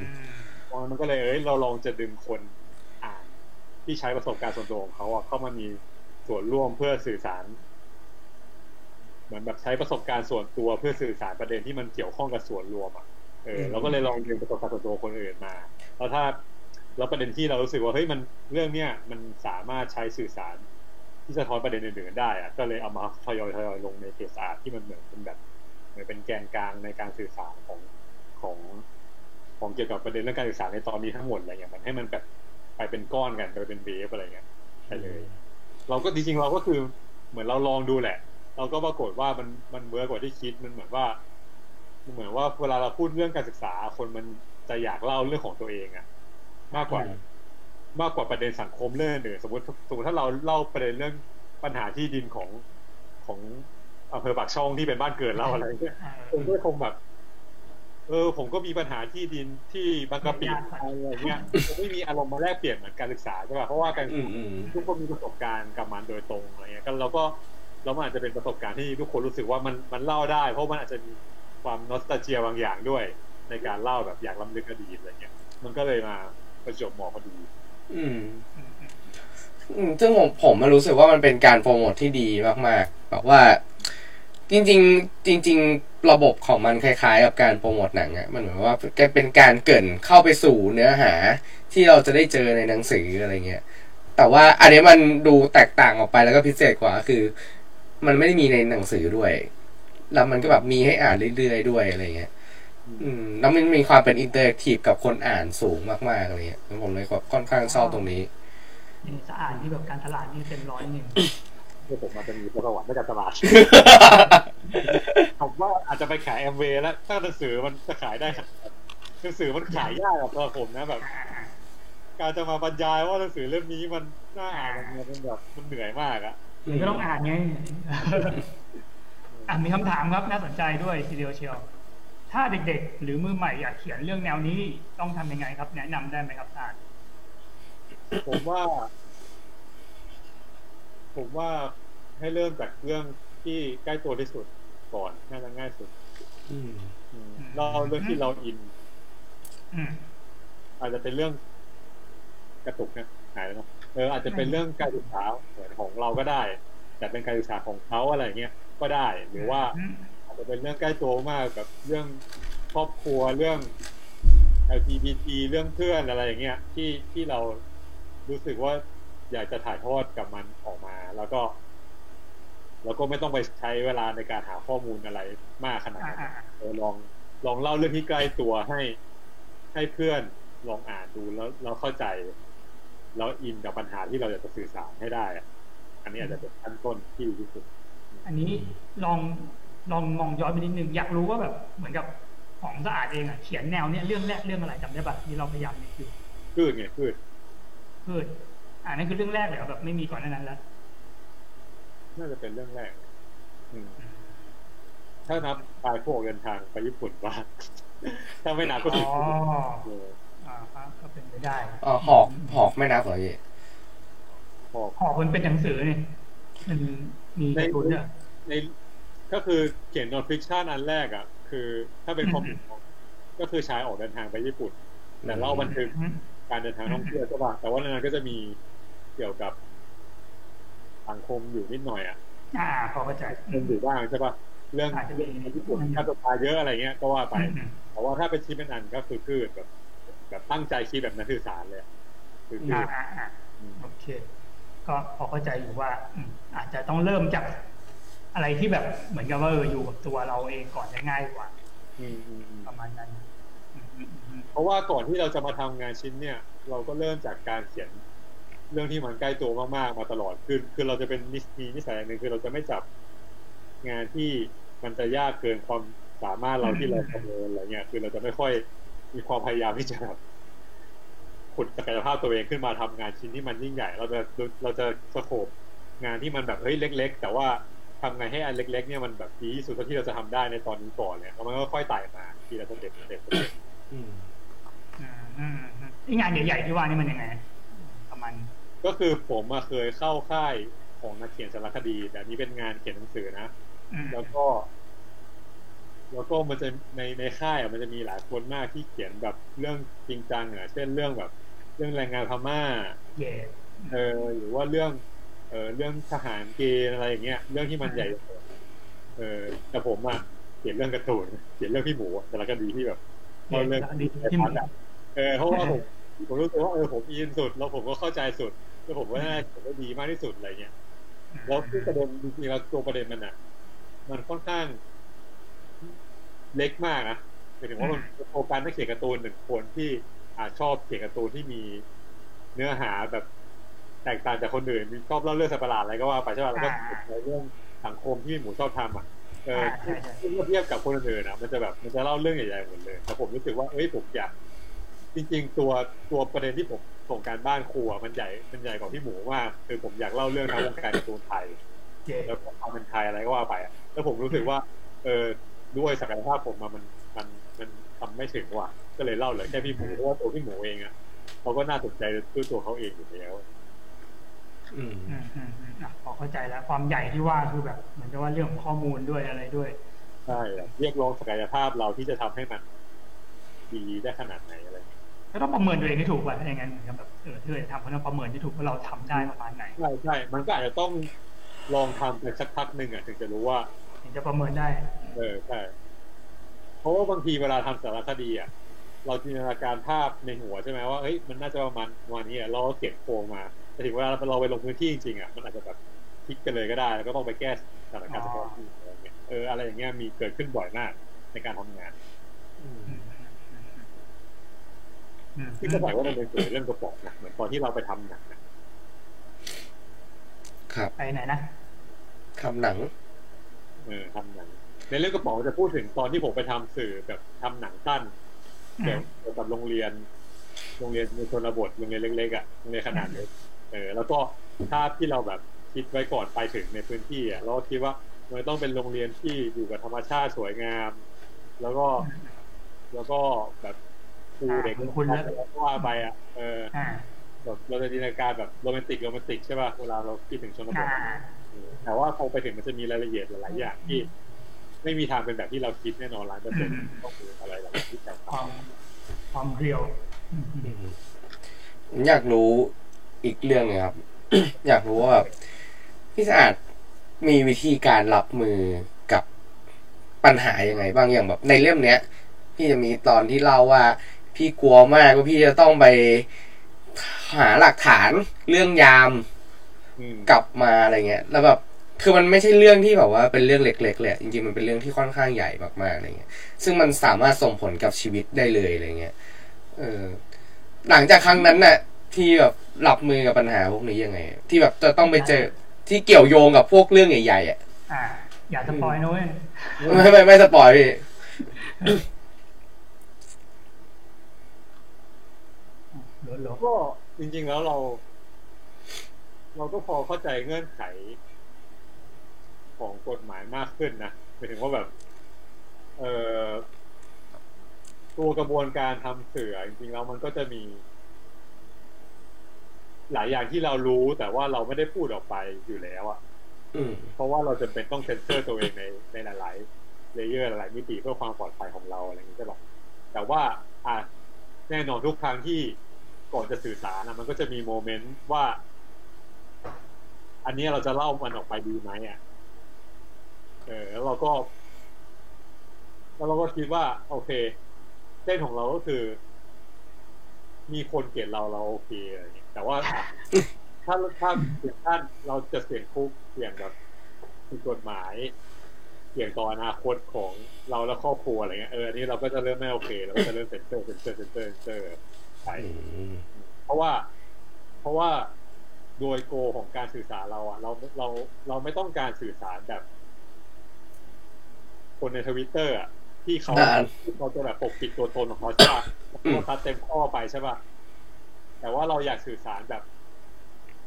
เพราะงั้นมันก็เลยเอ้ยเราลองจะดึงคนอ่านที่ใช้ประสบการณ์ส่วนตัวของเขาอะเข้ามามีส่วนร่วมเพื่อสื่อสารเหมือนแบบใช้ประสบการณ์ส่วนตัวเพื่อสื่อสารประเด็นที่มันเกี่ยวข้องกับส่วนรวมอะเออเราก็เลยลองดึงประสบการณ์ส่วนตัวคนอื่นมาแล้วถ้าแล้วประเด็นที่เรารู้สึกว่าเฮ้ยมันเรื่องเนี้ยมันสามารถใช้สื่อสาร ที่สะท้อนประเด็นอื่นๆได้อะก็เลยเอามาทยอยทยอยลงในเพจสะอาดที่มันเหมือนเป็นแบบเหมือนเป็นแกนกลางในการสื่อสารของของของเกี่ยวกับประเด็นเรื่องการสื่อสารในตอนนี้ทั้งหมดอะไรเงี้ยมันให้มันแบบไปเป็นก้อนกันไปเป็น wave อะไรเงี้ยไปเลย เราก็จริงๆเราก็คือเหมือนเราลองดูแหละ เราก็ปรากฏว่ามันมัน work กว่าที่คิดมันเหมือนว่ามันเหมือนว่าเวลาเราพูดเรื่องการศึกษาคนมันจะอยากเล่าเรื่องของตัวเองอะมากกว่า มมากกว่าประเด็นสังคมเรื่องอื่นสมมติสมมติถ้าเราเล่าประเด็นเรื่องปัญหาที่ดินของของอำเภอปากช่องที่เป็นบ้านเกิดเราอะไรเงี้ยเอผมอก็คงแบบ เออ ผมก็มีปัญหาที่ดินที่บางกะปิอะไรเงี้ยผมไม่มีอารมณ์มาแลกเปลี่ยนเหมือนการศึกษาใช่ป่ะเพราะว่าการอืมอืมทุกคนมีประสบการณ์กับมันโดยตรงอะไรเงี้ยก็เราก็เรามันอาจจะเป็นประสบการณ์ที่ทุกคนรู้สึกว่ามันมันเล่าได้ เพราะมันอาจจะมีความนอสตาเจียบางอย่างด้วย ในการเล่าแบบอยากล้ำลึกอดีตอะไรเงี้ยมันก็เลยมาประจวบเหมาะพอดี อืมซึ่งผมผมมารู้สึกว่ามันเป็นการโปรโมทที่ดีมากๆแบบว่า จริง ๆ จริง ๆ ระบบของมันคล้าย ๆ กับการโปรโมทหนังอะมันเหมือนว่าเป็นการเกินเข้าไปสู่เนื้อหา ที่เราจะได้เจอในหนังสืออะไรเงี้ยแต่ว่าอันนี้มันดูแตกต่างออกไปแล้วก็พิเศษกว่าคือ มันไม่ได้มีในหนังสือด้วย แล้วมันก็แบบมีให้อ่านเรื่อยๆด้วยอะไรเงี้ย อืมแล้วมันมีความเป็น interactive กับคนอ่านสูงมากๆอะไรเงี้ยผมเลยแบบค่อนข้างชอบตรงนี้นี่สะอาดที่แบบการตลาดนี่เต็มร้อยหนึ่งเพื่อผมมาจะมีประวัติในการตลาดผมว่าอาจจะไปขายแอมเวย์แล้ว ถ้าหนังสือมันจะขายได้ขนาดนั้นหนังสือมันขายยากกับตัวผมนะแบบอ่าอ่าการจะมาบรรยายว่าหนังสือเล่มนี้มันน่าอ่านยังไงมันแบบมันเหนื่อยมากอะมันก็ต้องอ่านไงอะมีคำถามครับน่าสนใจด้วยทีเดียวเชียว ถ้าเด็กๆ หรือมือใหม่อยากเขียนเรื่องแนวนี้ต้องทำยังไงครับ แนะนำได้ไหมครับอาจารย์ผมว่า ผมว่าให้เริ่มจากเรื่องที่ใกล้ตัวที่สุดก่อนน่าจะง่ายสุดอืมอืมเราเรื่องที่เราอินอืมอาจจะเป็นเรื่องกระตุกนะหายแล้วเนอะเอออาจจะเป็นเรื่องการศึกษาเหมือนของเราก็ได้ แต่เป็นการศึกษาของเขาอะไรเงี้ยก็ได้ หรือว่าอืมอา จจะเป็นเรื่องใกล้ตัวมากกับเรื่องครอบครัวเรื่อง LGBT เรื่องเพื่อนอะไรอย่างเงี้ยที่ที่เรารู้สึกว่าอยากจะถ่ายทอดกับมันออกมา แล้วก็ แล้วก็ไม่ต้องไปใช้เวลาในการหาข้อมูลอะไรมากขนาดอ่านั้นอ่าเออลองลองเล่าเรื่องที่ใกล้ตัวให้ให้เพื่อนลองอ่านดูแล้วเราเข้าใจ แล้วอินกับปัญหาที่เราอยากจะสื่อสารให้ได้อะอันนี้อาจจะเป็นขั้นต้นที่ดีที่สุด อันนี้ลอง ลองมองย้อนไปนิดนึงอยากรู้ว่าแบบเหมือนกับของสะอาดเองอะเขียนแนวเนี้ยเรื่องแรกเรื่องอะไรจำได้ปะที่เราพยายามนึกอยู่พืชไงพืชพืชอ่านั่นคือเรื่องแรกเลยเหรอแบบไม่มีก่อนหนานั้นแล้วน่าจะเป็นเรื่องแรก อืมถ้านับปลายพวกเดินทางไปญี่ปุ่นว่าถ้าไม่นับก็อ๋คืออเอออ่าครับก็เป็นไปได้อ๋อหอกหอกไม่นับเหรอพี่พอหอกมันเป็นหนังสือนี่มันมีการ์ตูนเนี่ยใน ก็คือเขียนนอนฟิคชันอันแรกอะ คือถ้าเป็นความอืมก็คือชายออกเดินทางไปญี่ปุ่นแต่เล่าบันทึกอืมการเดินทางท่องเที่ยวใช่ป่ะแต่ว่าในนั้นก็จะมีเกี่ยวกับสังคมอยู่นิดหน่อยอะอ่าพอเข้าใจมันอยู่บ้างใช่ป่ะเรื่องอาจจะมีญี่ปุ่นค่าตัวตายเยอะอะไรเงี้ยก็ว่าไปอืมแต่ว่าถ้าเป็นชิ้นเป็นอันก็คือพืชแบบแบบตั้งใจคิดแบบนักสื่อสารเลยอะคือคืออ่าอ่าอ่าโอเค ก็พอเข้าใจอยู่ว่าอืมอาจจะต้องเริ่มจาก อะไรที่แบบเหมือนกับว่าเอออยู่กับตัวเราเองก่อนจะง่ายกว่าอืมอืมอืมประมาณนั้นอืมอืมอืมเพราะว่าก่อนที่เราจะมาทำงานชิ้นเนี่ย เราก็เริ่มจากการเขียน เรื่องที่มันใกล้ตัวมากๆมาตลอดคือคือเราจะเป็นนิสมีนิสัยอย่างหนึ่งคือเราจะไม่จับงานที่มันจะยากเกินความสามารถเราที่เราประเมินอะไรเงี้ยคือเราจะไม่ค่อยมีความพยายามที่จะแบบขุดศักยภาพตัวเองขึ้นมาทำงานชิ้นที่มันยิ่งใหญ่ เราจะเราจะ scope งานที่มันแบบเฮ้ยเล็ก ๆ แต่ว่า ทำไงให้อันเล็ก ๆ เนี่ยมันแบบดีที่สุดเท่าที่เราจะทำได้ในตอนนี้ก่อนเนี่ยแล้วมันก็ค่อยไต่มาทีละ step step step อืมอืมอืมอืมไองานใหญ่ๆที่ว่านี่มันยังไงประมาณก็คือผมอะเคยเข้าค่ายของนักเขียนสารคดีแต่อันนี้เป็นงานเขียนหนังสือนะอืมแล้วก็ แล้วก็มันจะในในค่ายอะมันจะมีหลายคนมากที่เขียนแบบเรื่องจริงจังอะเช่นเรื่องแบบ เรื่องแรงงานพม่าเย่เออหรือว่าเรื่อง เออเรื่องทหารเกณฑ์อะไรอย่างเงี้ย เรื่องที่มันใหญ่ เออแต่ผมอะเขียนเรื่องการ์ตูนเขียนเรื่องพี่หมูอะสารคดีที่แบบเย่เรื่องดีที่มันเออเพราะว่าผมผมรู้สึกว่าเออผมอินสุด แล้วผมก็เข้าใจสุด แล้วผมว่าน่าจะเขียนได้ดีมากที่สุดอะไรเงี้ยแล้วที่ประเด็นจริงๆแล้วตัวประเด็นมันอะมันค่อนข้าง เล็กมากนะหมายถึงว่ามันโฟกัสนักเขียนการ์ตูนหนึ่งคนที่อาจชอบเขียนการ์ตูนที่มีเนื้อหาแบบ แตกต่างจากคนอื่นมีชอบเล่าเรื่องสัตว์ประหลาดอะไรก็ว่าไปใช่ป่ะแล้วก็ในเรื่องสังคมที่หมูชอบทำอะเออใช่ใช่เมื่อเทียบกับคนอื่นๆนะมันจะแบบมันจะเล่าเรื่องใหญ่ๆหมดเลยแต่ผมรู้สึกว่าเอ้ยผมอยากจริง ๆ ตัวตัวประเด็นที่ผมส่งการบ้านครูอะมันใหญ่มันใหญ่กว่าพี่หมูมากคือผมอยากเล่าเรื่องทางวงการการ์ตูนไทยเย่แล้วก็ความเป็นไทยอะไรก็ว่าไปอะแล้วผมรู้สึกว่า เออด้วยศักยภาพผมมามันมันมันทำไม่ถึงว่ะก็เลยเล่าเหลยแค่พี่หมูเพราะว่าตัวพี่หมูเองอะเขาก็น่าสนใจด้วยตัวเขาเองอยู่แล้ว อืมอืมอืมอืมอะพอเข้าใจแล้ว ความใหญ่ที่ว่าคือแบบ เหมือนกับว่าเรื่องของข้อมูลด้วยอะไรด้วยใช่อะเรียกร้องศักยภาพเราที่จะทำให้มันดีได้ขนาดไหนอะไรอย่างเงี้ยก็ต้องประเมินตัวเองให้ถูกว่าอย่างนั้นเหมือนกับแบบเออที่เราจะทำก็ต้องประเมินให้ถูกว่าเราทำได้ประมาณไหนใช่ใช่มันก็อาจจะต้องลองทำไปสักพักหนึ่งอะถึงจะรู้ว่าถึงจะประเมินได้ เออใช่เพราะว่าบางทีเวลาทำสารคดีอะ เราจินตนาการภาพในหัวใช่ไหมว่าเฮ้ยมันน่าจะประมาณประมาณนี้อะเราก็เขียนโครงมาแต่ถึงเวลาเราไปลงพื้นที่จริงๆอะมันอาจจะแบบพลิกกันเลยก็ได้ แล้วก็ต้องไปแก้สถานการณ์เฉพาะที่อะไรเงี้ยเอออะไรอย่างเงี้ยมีเกิดขึ้นบ่อยมากในการทำงานอืมอืมอืมที่ก็บอกว่ามันเป็นสื่อเรื่องกระป๋องนะเหมือนตอนที่เราไปทำหนังนะครับไปไหนนะทำหนังเออทำหนัง ในเรื่องกระป๋องจะพูดถึงตอนที่ผมไปทำสื่อแบบทำหนังสั้นอื เกี่ยวมเกี่ยวกับโรงเรียน โรงเรียนในชนบทโรงเรียนเล็กๆอะโรงเรียนขนาดเล็กเออแล้วก็ภาพที่เราแบบคิดไว้ก่อนไปถึงในพื้นที่อะเราก็คิดว่ามันต้องเป็นโรงเรียนที่อยู่กับธรรมชาติสวยงาม แล้วก็ แล้วก็แบบครูเด็กอ่าคุณแล้วแล้วก็ว่าไปอะเอออ่าแบบเราจะจินตนาการแบบโรแมนติกโรแมนติกใช่ป่ะเวลาเราคิดถึงชนบอ่าทเออแต่ว่าพอไปถึงมันจะมีรายละเอียดหลายๆอย่างที่ ไม่มีทางเป็นแบบที่เราคิดแน่นอนร้านเปอร์เซ็นต์ก็คืออะไรหลายๆที่แตกคต่างวามความเรียวอืมอืมผมอยากรู้อีกเรื่องหนึงครับ อยากรู้ว่าแบบพี่สะอาดมีวิธีการรับมือกับปัญหายังไง บ้างอย่างแบบ ในเรื่องเนี้ย พี่จะมีตอนที่เล่าว่า พี่กลัวมากว่าพี่จะต้องไปหาหลักฐานเรื่องยามอืมกลับมาอะไรเงี้ย แล้วแบบ คือมันไม่ใช่เรื่องที่แบบว่าเป็นเรื่องเล็กๆเลยอะจริงๆมันเป็นเรื่องที่ค่อนข้างใหญ่มากๆอะไรเงี้ย ซึ่งมันสามารถส่งผลกับชีวิตได้เลยอะไรเงี้ย เออ หลังจากครั้งนั้นน่ะ ที่แบบรับมือกับปัญหาพวกนี้ยังไง ที่แบบจะต้องไปเจอที่เกี่ยวโยงกับพวกเรื่องใหญ่ๆอะอ่า อย่าสปอยนะเว้ยไม่ไม่ไม่สปอยพี่หลดหลดก็จริงๆแล้วเรา เราก็พอเข้าใจเงื่อนไข ของกฎหมายมากขึ้นนะหมายถึงว่าแบบเอ่อตัวกระบวนการทำสื่อจริงๆแล้วมันก็จะมี หลายอย่างที่เรารู้แต่ว่าเราไม่ได้พูดออกไปอยู่แล้วอะอืมเพราะว่าเราจะเป็นต้องเซ็นเซอร์ตัวเองในในหลายๆ layer หลายๆมิติเพื่อความปลอดภัยของเราอะไรอย่างนี้ใช่ปะแต่ว่าอะแน่นอนทุกครั้งที่ก่อนจะสื่อสารนะมันก็จะมี moment ว่า อันนี้เราจะเล่ามันออกไปดีไหมอะ เออแล้วเราก็ แล้วเราก็คิดว่า โอเคเส้นของเราก็คือ มีคนเกลียดเราเราโอเคอะไรอย่างเงี้ยแต่ว่าถ้าถ้าเสี่ยงท่านเราจะเสี่ยงคุกเสี่ยงแบบผิดกฎหมายเสี่ยงต่ออนาคตของเราและครอบครัวอะไรเงี้ยเอออันนี้เราก็จะเริ่มไม่โอเคเราก็จะเริ่มเซ็นเซอร์เซ็นเซอร์เซ็นเซอร์เซ็นเซอร์ไปเพราะว่า เพราะว่าโดยโกของการสื่อสารเราอะเราเราเราไม่ต้องการสื่อสารแบบ คนในทวิตเตอร์อะที่เขาอ่าที่เขาจะแบบปกปิดตัวตนของเขาใช่ป่ะเขาตัดเต็มข้อไปใช่ป่ะแต่ว่าเราอยากสื่อสารแบบ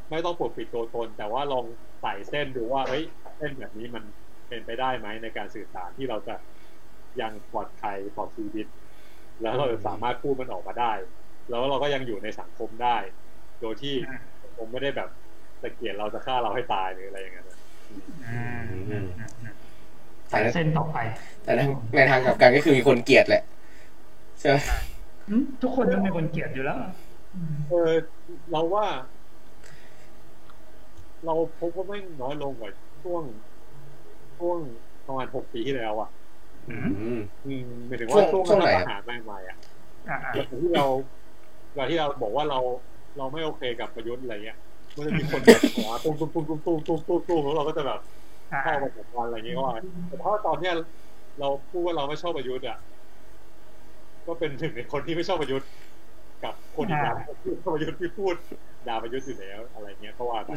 ไม่ต้องปกปิดตัวตน แต่ว่าลองใส่เส้นดูว่าเฮ้ยเส้นแบบนี้มันเป็นไปได้ไหมในการสื่อสารที่เราจะยังปลอดภัยต่อชีวิต แล้วเราจะสามารถพูดมันออกมาได้ แล้วเราก็ยังอยู่ในสังคมได้ โดยที่ผมไม่ได้แบบตะเกียดเราจะฆ่าเราให้ตายหรืออะไรอย่างเงี้ย แต่เส้นต่อไป แต่ในทางกลับกันก็คือมีคนเกลียดแหละใช่ไหมทุกคนต้องมีคนเกลียดอยู่แล้วเออเราว่า เราพบว่าแม่งน้อยลงกว่าช่วงช่วงประมาณหกปีที่แล้วอะอืมหมายถึงว่าช่วงนั้นทหารใหม่ๆอะที่เราเราที่เราบอกว่าเราเราไม่โอเคกับประยุทธ์อะไรเงี้ยมันจะมีคนแบบหัวตุ้มตุ้มตุ้มตุ้มตุ้มตุ้มตุ้มแล้วเราก็จะแบบ เข้ามาจัดการอะไรเงี้ยก็ว่าแต่ถ้าตอนเนี้ยเราพูดว่าเราไม่ชอบประยุทธ์อะก็เป็นหนึ่งในคนที่ไม่ชอบประยุทธ์กับคนอีกอย่างที่ชอบประยุทธ์ที่พูดด่าประยุทธ์อยู่แล้วอะไรเงี้ยก็ว่าไป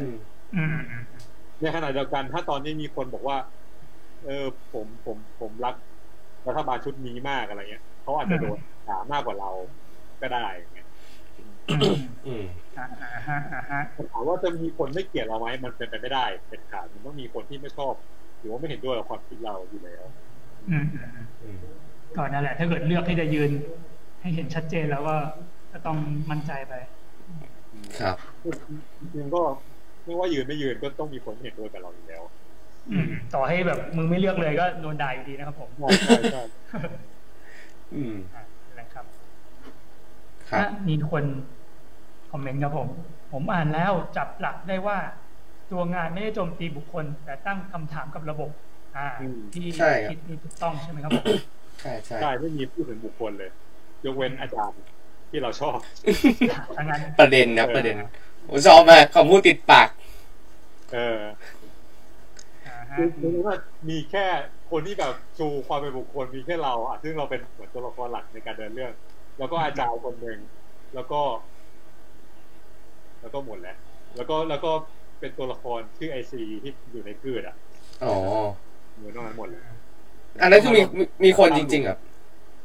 อืมอืมอืมในขณะเดียวกัน ถ้าตอนนี้มีคนบอกว่า เออผมผมผมรักรัฐบาลชุดนี้มากอะไรเงี้ยเขาอาจจะโดนด่ามากกว่าเราก็ได้อย่างเงี้ย อืมอืมอ่าอ่าฮะอ่าฮะถามว่าจะมีคนไม่เกลียดเราไหมมันเป็นไปไม่ได้เป็นขาดมันต้องมีคนที่ไม่ชอบ หรือว่าไม่เห็นด้วยกับความคิดเราอยู่แล้วอืมอืมอืมอืมก่อนนั่นแหละ ถ้าเกิดเลือกที่จะยืน ให้เห็นชัดเจนแล้วก็ก็ต้องมั่นใจไป ครับจริงๆก็ไม่ว่ายืนไม่ยืนก็ต้องมีคนเห็นด้วยกับเราอยู่แล้วอืมต่อให้แบบมึงไม่เลือกเลยก็โดนด่าอยู่ดีนะครับผมใช่ใช่ อืม อ่านะครับ ครับอะมีคนคอมเมนต์ครับผม ผมอ่านแล้วจับหลักได้ว่า ตัวงานไม่ได้โจมตีบุคคล แต่ตั้งคำถามกับระบบ อ่า ที่ใช่ครับคิดนี่ถูกต้องใช่ไหมครับผมใช่ใช่ใช่ไม่มีพูดถึงบุคคลเลย ยกเว้นอาจารย์ที่เราชอบถ้างั้นประเด็นนะประเด็นผมชอบมากคำพูดติดปาก เอออ่าฮะคือคือว่ามีแค่คนที่แบบชูความเป็นบุคคลมีแค่เราอะซึ่งเราเป็นเหมือนตัวละครหลักในการเดินเรื่อง แล้วก็อาจารย์คนหนึ่งแล้วก็ แล้วก็หมดแล้ว แล้วก็แล้วก็เป็นตัวละครชื่อไอซีที่อยู่ในพืชอะอ๋อเหมือนนอกนั้นหมดเลยอันนั้นคือมีมีมีคนจริงๆครับ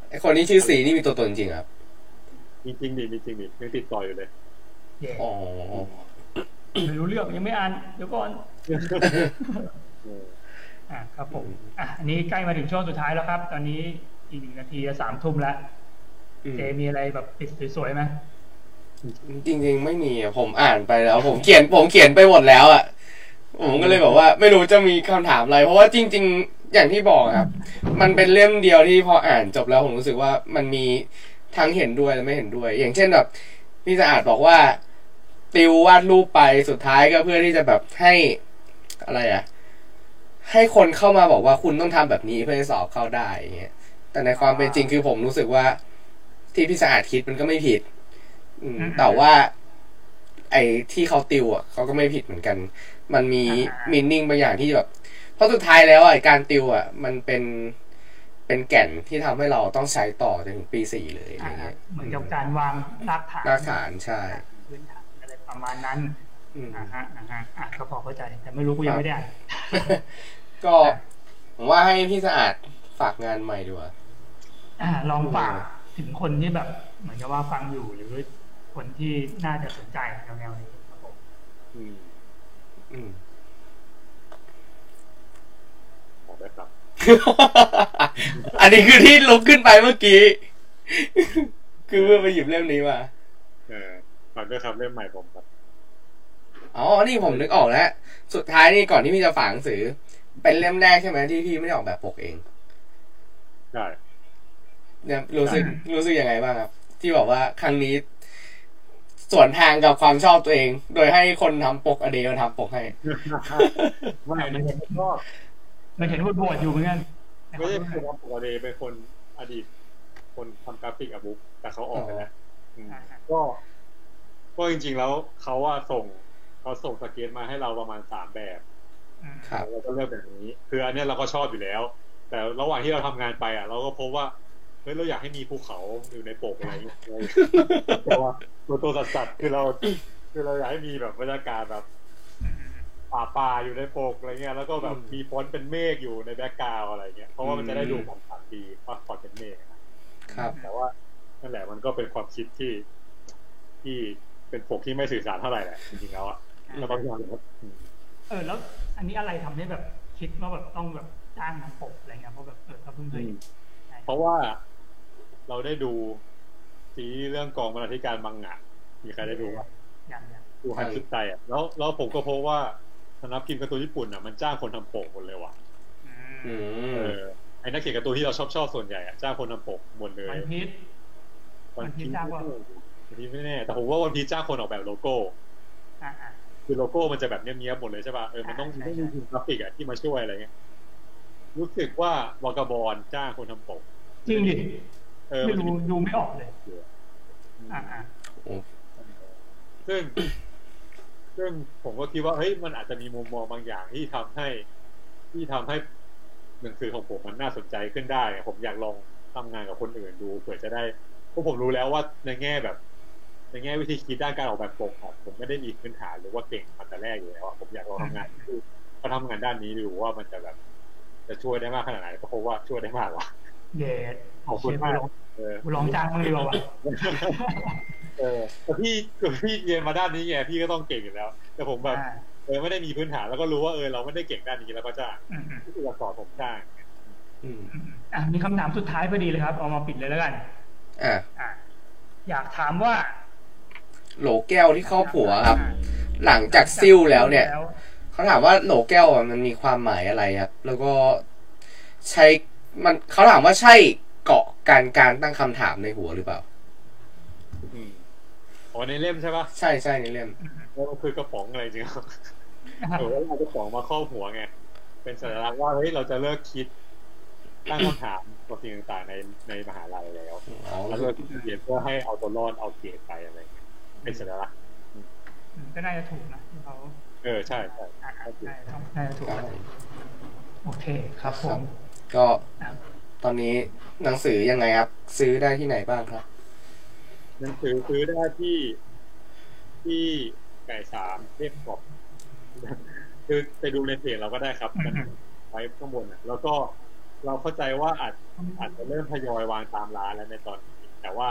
ไอคนที่ชื่อสีนี่มีตัวตนจริงครับจริงๆดิมีจริงดิยังติดต่ออยู่เลยเย่อ๋อไม่รู้เรื่องยังไม่อ่านเดี๋ยวก่อนเอออะครับผมอะอันนี้ใกล้มาถึงช่วงสุดท้ายแล้วครับ ตอนนี้อีกหนึ่งนาทีจะสามทุ่มแล้วอืม เจมีอะไรแบบปิดสวยๆไหมจริง ๆ ไม่มีอะผมอ่านไปแล้ว ผมเขียนผมเขียนไปหมดแล้วอะผมก็เลยแบบว่า ไม่รู้จะมีคำถามอะไร เพราะว่าจริง ๆ อย่างที่บอกครับ มันเป็นเล่มเดียวที่พออ่านจบแล้วผมรู้สึกว่ามันมีทั้งเห็นด้วยและไม่เห็นด้วย อย่างเช่นแบบพี่สะอาดบอกว่า ติววาดรูปไปสุดท้ายก็เพื่อที่จะแบบให้อะไรอะให้คนเข้ามาบอกว่าคุณต้องทำแบบนี้เพื่อให้สอบเข้าได้อย่างเงี้ยแต่ในความเป็นจริงคือผมรู้สึกว่า ที่พี่สะอาดคิดมันก็ไม่ผิดอืมแต่ว่า ไอ้ที่เขาติวอะเขาก็ไม่ผิดเหมือนกัน มันมีมินนิ่งบางอย่างที่แบบเพราะสุดท้ายแล้วอะไอ้การติวอะ มันเป็นเป็นแก่นที่ทำให้เราต้องใช้ต่อจนถึงปีสี่เลยอะไรอ่าเงี้ยเหมือนกับการวางรากฐานรากฐานใช่พื้นฐานอะไรประมาณนั้นอืมอ่าฮะอ่าฮะอะก็พอเข้าใจ แต่ไม่รู้กูยังไม่ได้อ่านก็ผมว่าให้พี่สะอาดฝากงานใหม่ดีกว่าอ่าลองฝาก ถึงคนที่แบบเหมือนกับว่าฟังอยู่หรือคนที่น่าจะสนใจแนวๆนี้ครับผมอืมอืมบอกได้ครับ อันนี้คือที่ลุกขึ้นไปเมื่อกี้ คือเพื่อไปหยิบเล่มนี้มาเออฝากด้วยครับเล่มใหม่ผมครับอ๋อ นี่ผมนึกออกแล้ว สุดท้ายนี่ก่อนที่พี่จะฝากหนังสือ เป็นเล่มแรกใช่ไหมที่พี่ไม่ได้ออกแบบปกเองใช่ เนี่ยรู้สึกรู้สึกยังไงบ้างครับ ที่บอกว่าครั้งนี้สวนทางกับความชอบตัวเอง โดยให้คนทำปกอเดลทำปกให้ไม่มันก็มันเห็นว่าบวชอยู่เหมือนกันไม่ใช่คนทำปกติเป็นคนอดีต คนทำกราฟิกอะบุ๊กแต่เขาออกไปแล้วอืมอ่าฮะก็ก็จริง ๆ แล้วเขาว่าส่งเขาส่งสเก็ตมาให้เราประมาณสามแบบอืมครับเราก็เลือกแบบนี้ คืออันเนี้ยเราก็ชอบอยู่แล้ว แต่ระหว่างที่เราทำงานไปอะ เราก็พบว่าเฮ้ยเราอยากให้มีภูเขาอยู่ในปกอะไรอย่างเงี้ยเพราะว่าตัวตัวสัตว์ๆคือเราคือเราอยากให้มีแบบบรรยากาศแบบอืมป่าป่าๆอยู่ในปกอะไรเงี้ยแล้วก็แบบอืมมีฟอนต์เป็นเมฆอยู่ใน background อะไรเงี้ยเพราะว่ามันจะได้อืมดูผ่อนๆดีว่าฟอนต์เป็นเมฆอะครับ แต่ว่านั่นแหละมันก็เป็นความคิดที่ ที่เป็นปกที่ไม่สื่อสารเท่าไหร่แหละจริงๆแล้วอะเราต้องยอมรับอืมเออแล้ว อันนี้อะไรทำให้แบบคิดว่าแบบต้องแบบจ้างทำปกอะไรเงี้ยเพราะแบบเออเขาเพิ่งเคยเห็นเพราะว่า เราได้ดูซีรีส์เรื่องกองบรรณาธิการมังงะ มีใครได้ดูว่าอย่างอย่างดูฮันซุไตอะแล้วแล้วผมก็พบว่าสำนักพิมพ์การ์ตูนญี่ปุ่นอะมันจ้างคนทำปกหมดเลยว่ะอือืมมเออไอ้นักเขียนการ์ตูนที่เราชอบชอบส่วนใหญ่อะจ้างคนทำปกหมดเลยวันพีชวันพีชจ้างว่าวันพีชไม่แน่แต่ผมว่าวันพีชจ้างคนออกแบบโลโก้อ่าอ่าคือโลโก้มันจะแบบเนี้ยบๆหมดเลยใช่ป่ะเออมันต้องใช่ต้องใช่มีทีมกราฟิกอะที่มาช่วยอะไรเงี้ยรู้สึกว่าวากาบอลจ้างคนทำปกจริงดิ เออไม่มันจะรู้มีดูไม่ออกเลยอ่าอ่าซึ่ง ซึ่งผมก็คิดว่าเฮ้ยมันอาจจะมีมุมมองบางอย่างที่ทำให้ ที่ทำให้หนังสือของผมมันน่าสนใจขึ้นได้ไงผมอยากลองทำงานกับคนอื่นดูเผื่อจะได้เพราะผมรู้แล้วว่าในแง่แบบ ในแง่วิธีคิดด้านการออกแบบปกอะผมไม่ได้มีพื้นฐานหรือว่าเก่งมาแต่แรกอยู่แล้วอะผมอยากลองทำงานดูเขาทำงานด้านนี้ดูว่ามันจะแบบ จะช่วยได้มากขนาดไหนก็พบว่าช่วยได้มากว่ะ เย็ดขอบคุณเชฟมากลองเออกูลองจ้างมึงดีกว่าวะเออแต่พี่คือพี่เรียนมาด้านนี้ไงพี่ก็ต้องเก่งอยู่แล้ว แต่ผมแบบอ่าเออไม่ได้มีพื้นฐานแล้วก็รู้ว่าเออเราไม่ได้เก่งด้านนี้แล้วก็จ้างอืมอืมที่จะสอนผมจ้างอืมอืมอะมีคำถามสุดท้ายพอดีเลยครับ เอามาปิดเลยแล้วกันอะอะอยากถามว่า โหลแก้วที่ครอบหัวครับ หลังจากซิ่วแล้วเนี่ยเขาถามว่าโหลแก้วอะมันมีความหมายอะไรครับ แล้วก็ใช้ มันเขาถามว่าใช่เกาะการการตั้งคำถามในหัวหรือเปล่าอืมอ๋อในเล่มใช่ปะใช่ใช่ในเล่มแล้วมันคือกระป๋องอะไรจริงๆเออเอากระป๋องมาครอบหัวไงเป็นสัญลักษณ์ว่าเฮ้ยเราจะเลิกคิดตั้งคำถามกับสิ่งต่างๆในในมหาลัยแล้วอ๋อแล้วเลิกเรียนเพื่อให้เอาตัวรอดเอาเกรดไปอะไรเงี้ยเป็นสัญลักษณ์อืมก็น่าจะถูกนะที่เขาเออใช่ใช่อะอะน่าจะต้องน่าจะถูกครับโอเคครับผม ก็อะตอนนี้หนังสือยังไงครับ ซื้อได้ที่ไหนบ้างครับ หนังสือซื้อได้ที่ที่ไก่สามเรียกกบคือไปดูในเพจเราก็ได้ครับมันไว้ข้างบนนะแล้วก็เราเข้าใจว่าอาจอาจจะเริ่มทยอยวางตามร้านแล้วในตอนนี้แต่ว่า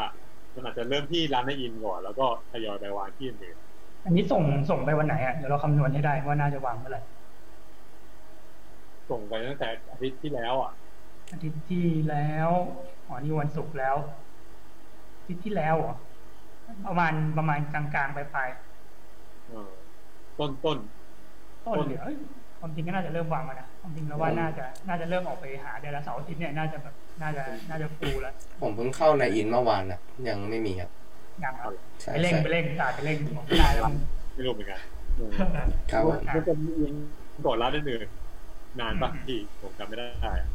มันอาจจะเริ่มที่ร้านในอินก่อน แล้วก็ทยอยไปวางที่อื่นอันนี้ส่งส่งไปวันไหนอะเดี๋ยวเราคำนวณให้ได้ว่าน่าจะวางเมื่อไหร่ ส่งไปตั้งแต่อาทิตย์ที่แล้วอะ อาทิตย์ที่แล้วอ๋อนี่วันศุกร์แล้วอาทิตย์ที่แล้วเหรอประมาณประมาณกลางๆปลายเออต้นต้นๆต้นเหลือเอ้ยความจริงก็น่าจะเริ่มวางแล้วนะความจริงแล้วว่าน่าจะน่าจะเริ่มออกไปหาเดือนละเสาร์อาทิตย์เนี่ยน่าจะแบบน่าจะน่าจะฟูแล้วผมเพิ่งเข้าในอินเมื่อวานนะยังไม่มีครับยังครับใช่ไปเร่งใช่ไปเร่งอาจจะเร่งบอกไม่ได้แล้วไม่รู้เหมือนกันอืมครับผมมันจะมีอินก่อนร้านอื่นๆ นานปะพี่ผมจำไม่ได้อะ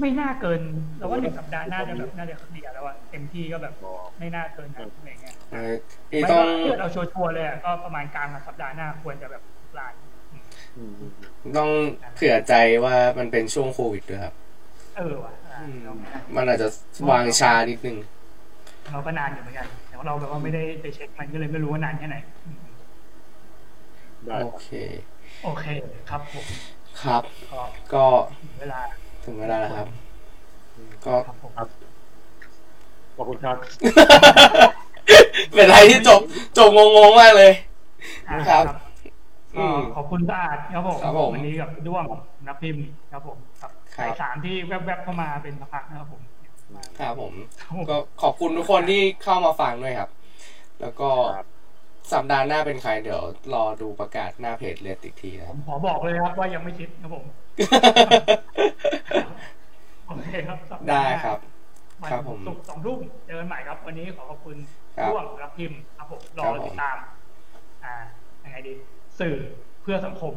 ไม่น่าเกินเราว่าหนึ่งสัปดาห์น่าจะแบบน่าจะเคลียร์แล้วอะเต็มที่ก็แบบอ๋อไม่น่าเกินนะอะไรเงี้ยเอออีไม่ต้ต้อองงเลือดเอาชัวร์ๆเลยอะก็ประมาณกลางสัปดาห์หน้าควรจะแบบลานอืมอืมต้องเผื่อใจว่ามันเป็นช่วงโควิดด้วยครับ เออว่ะอ่าเรามันอาจจะวางชานิดนึง เราก็นานอยู่เหมือนกันแต่ว่าเราแบบว่าไม่ได้ไปเช็คมันก็เลยไม่รู้ว่านานแค่ไหนอืมได้โอครับเค โอเคครับผม ครับ ก็ก็ถึงเวลาถึงเวลาแล้วครับ ก็ครับผมขอบคุณครับเป็นอะไรที่จบจบงงๆมากเลย อ่าครับ ก็อืมขอบคุณสะอาดครับผมครับผมวันนี้กับด้วงนักพิมพ์ครับผมครับครับ สายสามที่แวบๆเข้ามาเป็นพักๆนะครับผมมาครับผม ครับผม ก็ขอบคุณทุกคนที่เข้ามาฟังด้วยครับ แล้วก็ครับ สัปดาห์หน้าเป็นใครเดี๋ยวรอดูประกาศหน้าเพจเลดอีกทีนะผครับมขอบอกเลยครับว่ายังไม่คิดครับผมโอเคครับสัปาได้ห์หน้าครับวันครับผมศุกร์สองทุ่มเจอกันใหม่ครับ วันนี้ขอขอบคุณครับร่วงรับพิมพ์ครับผมรอครับผมติดตาม อ่ายังไงดี สื่อเพื่อสังคม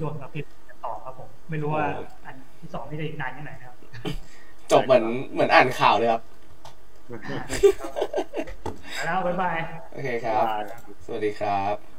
ร่วงรับพิมพ์กันต่อครับผม ไม่รู้ว่าอันที่สองนี่จะอีกนานแค่ไหนนะครับ จบเหมือนเหมือนอ่านข่าวเลยครับอ่า แล้วบ๊ายบาย โอเคครับได้สวัสดีครับ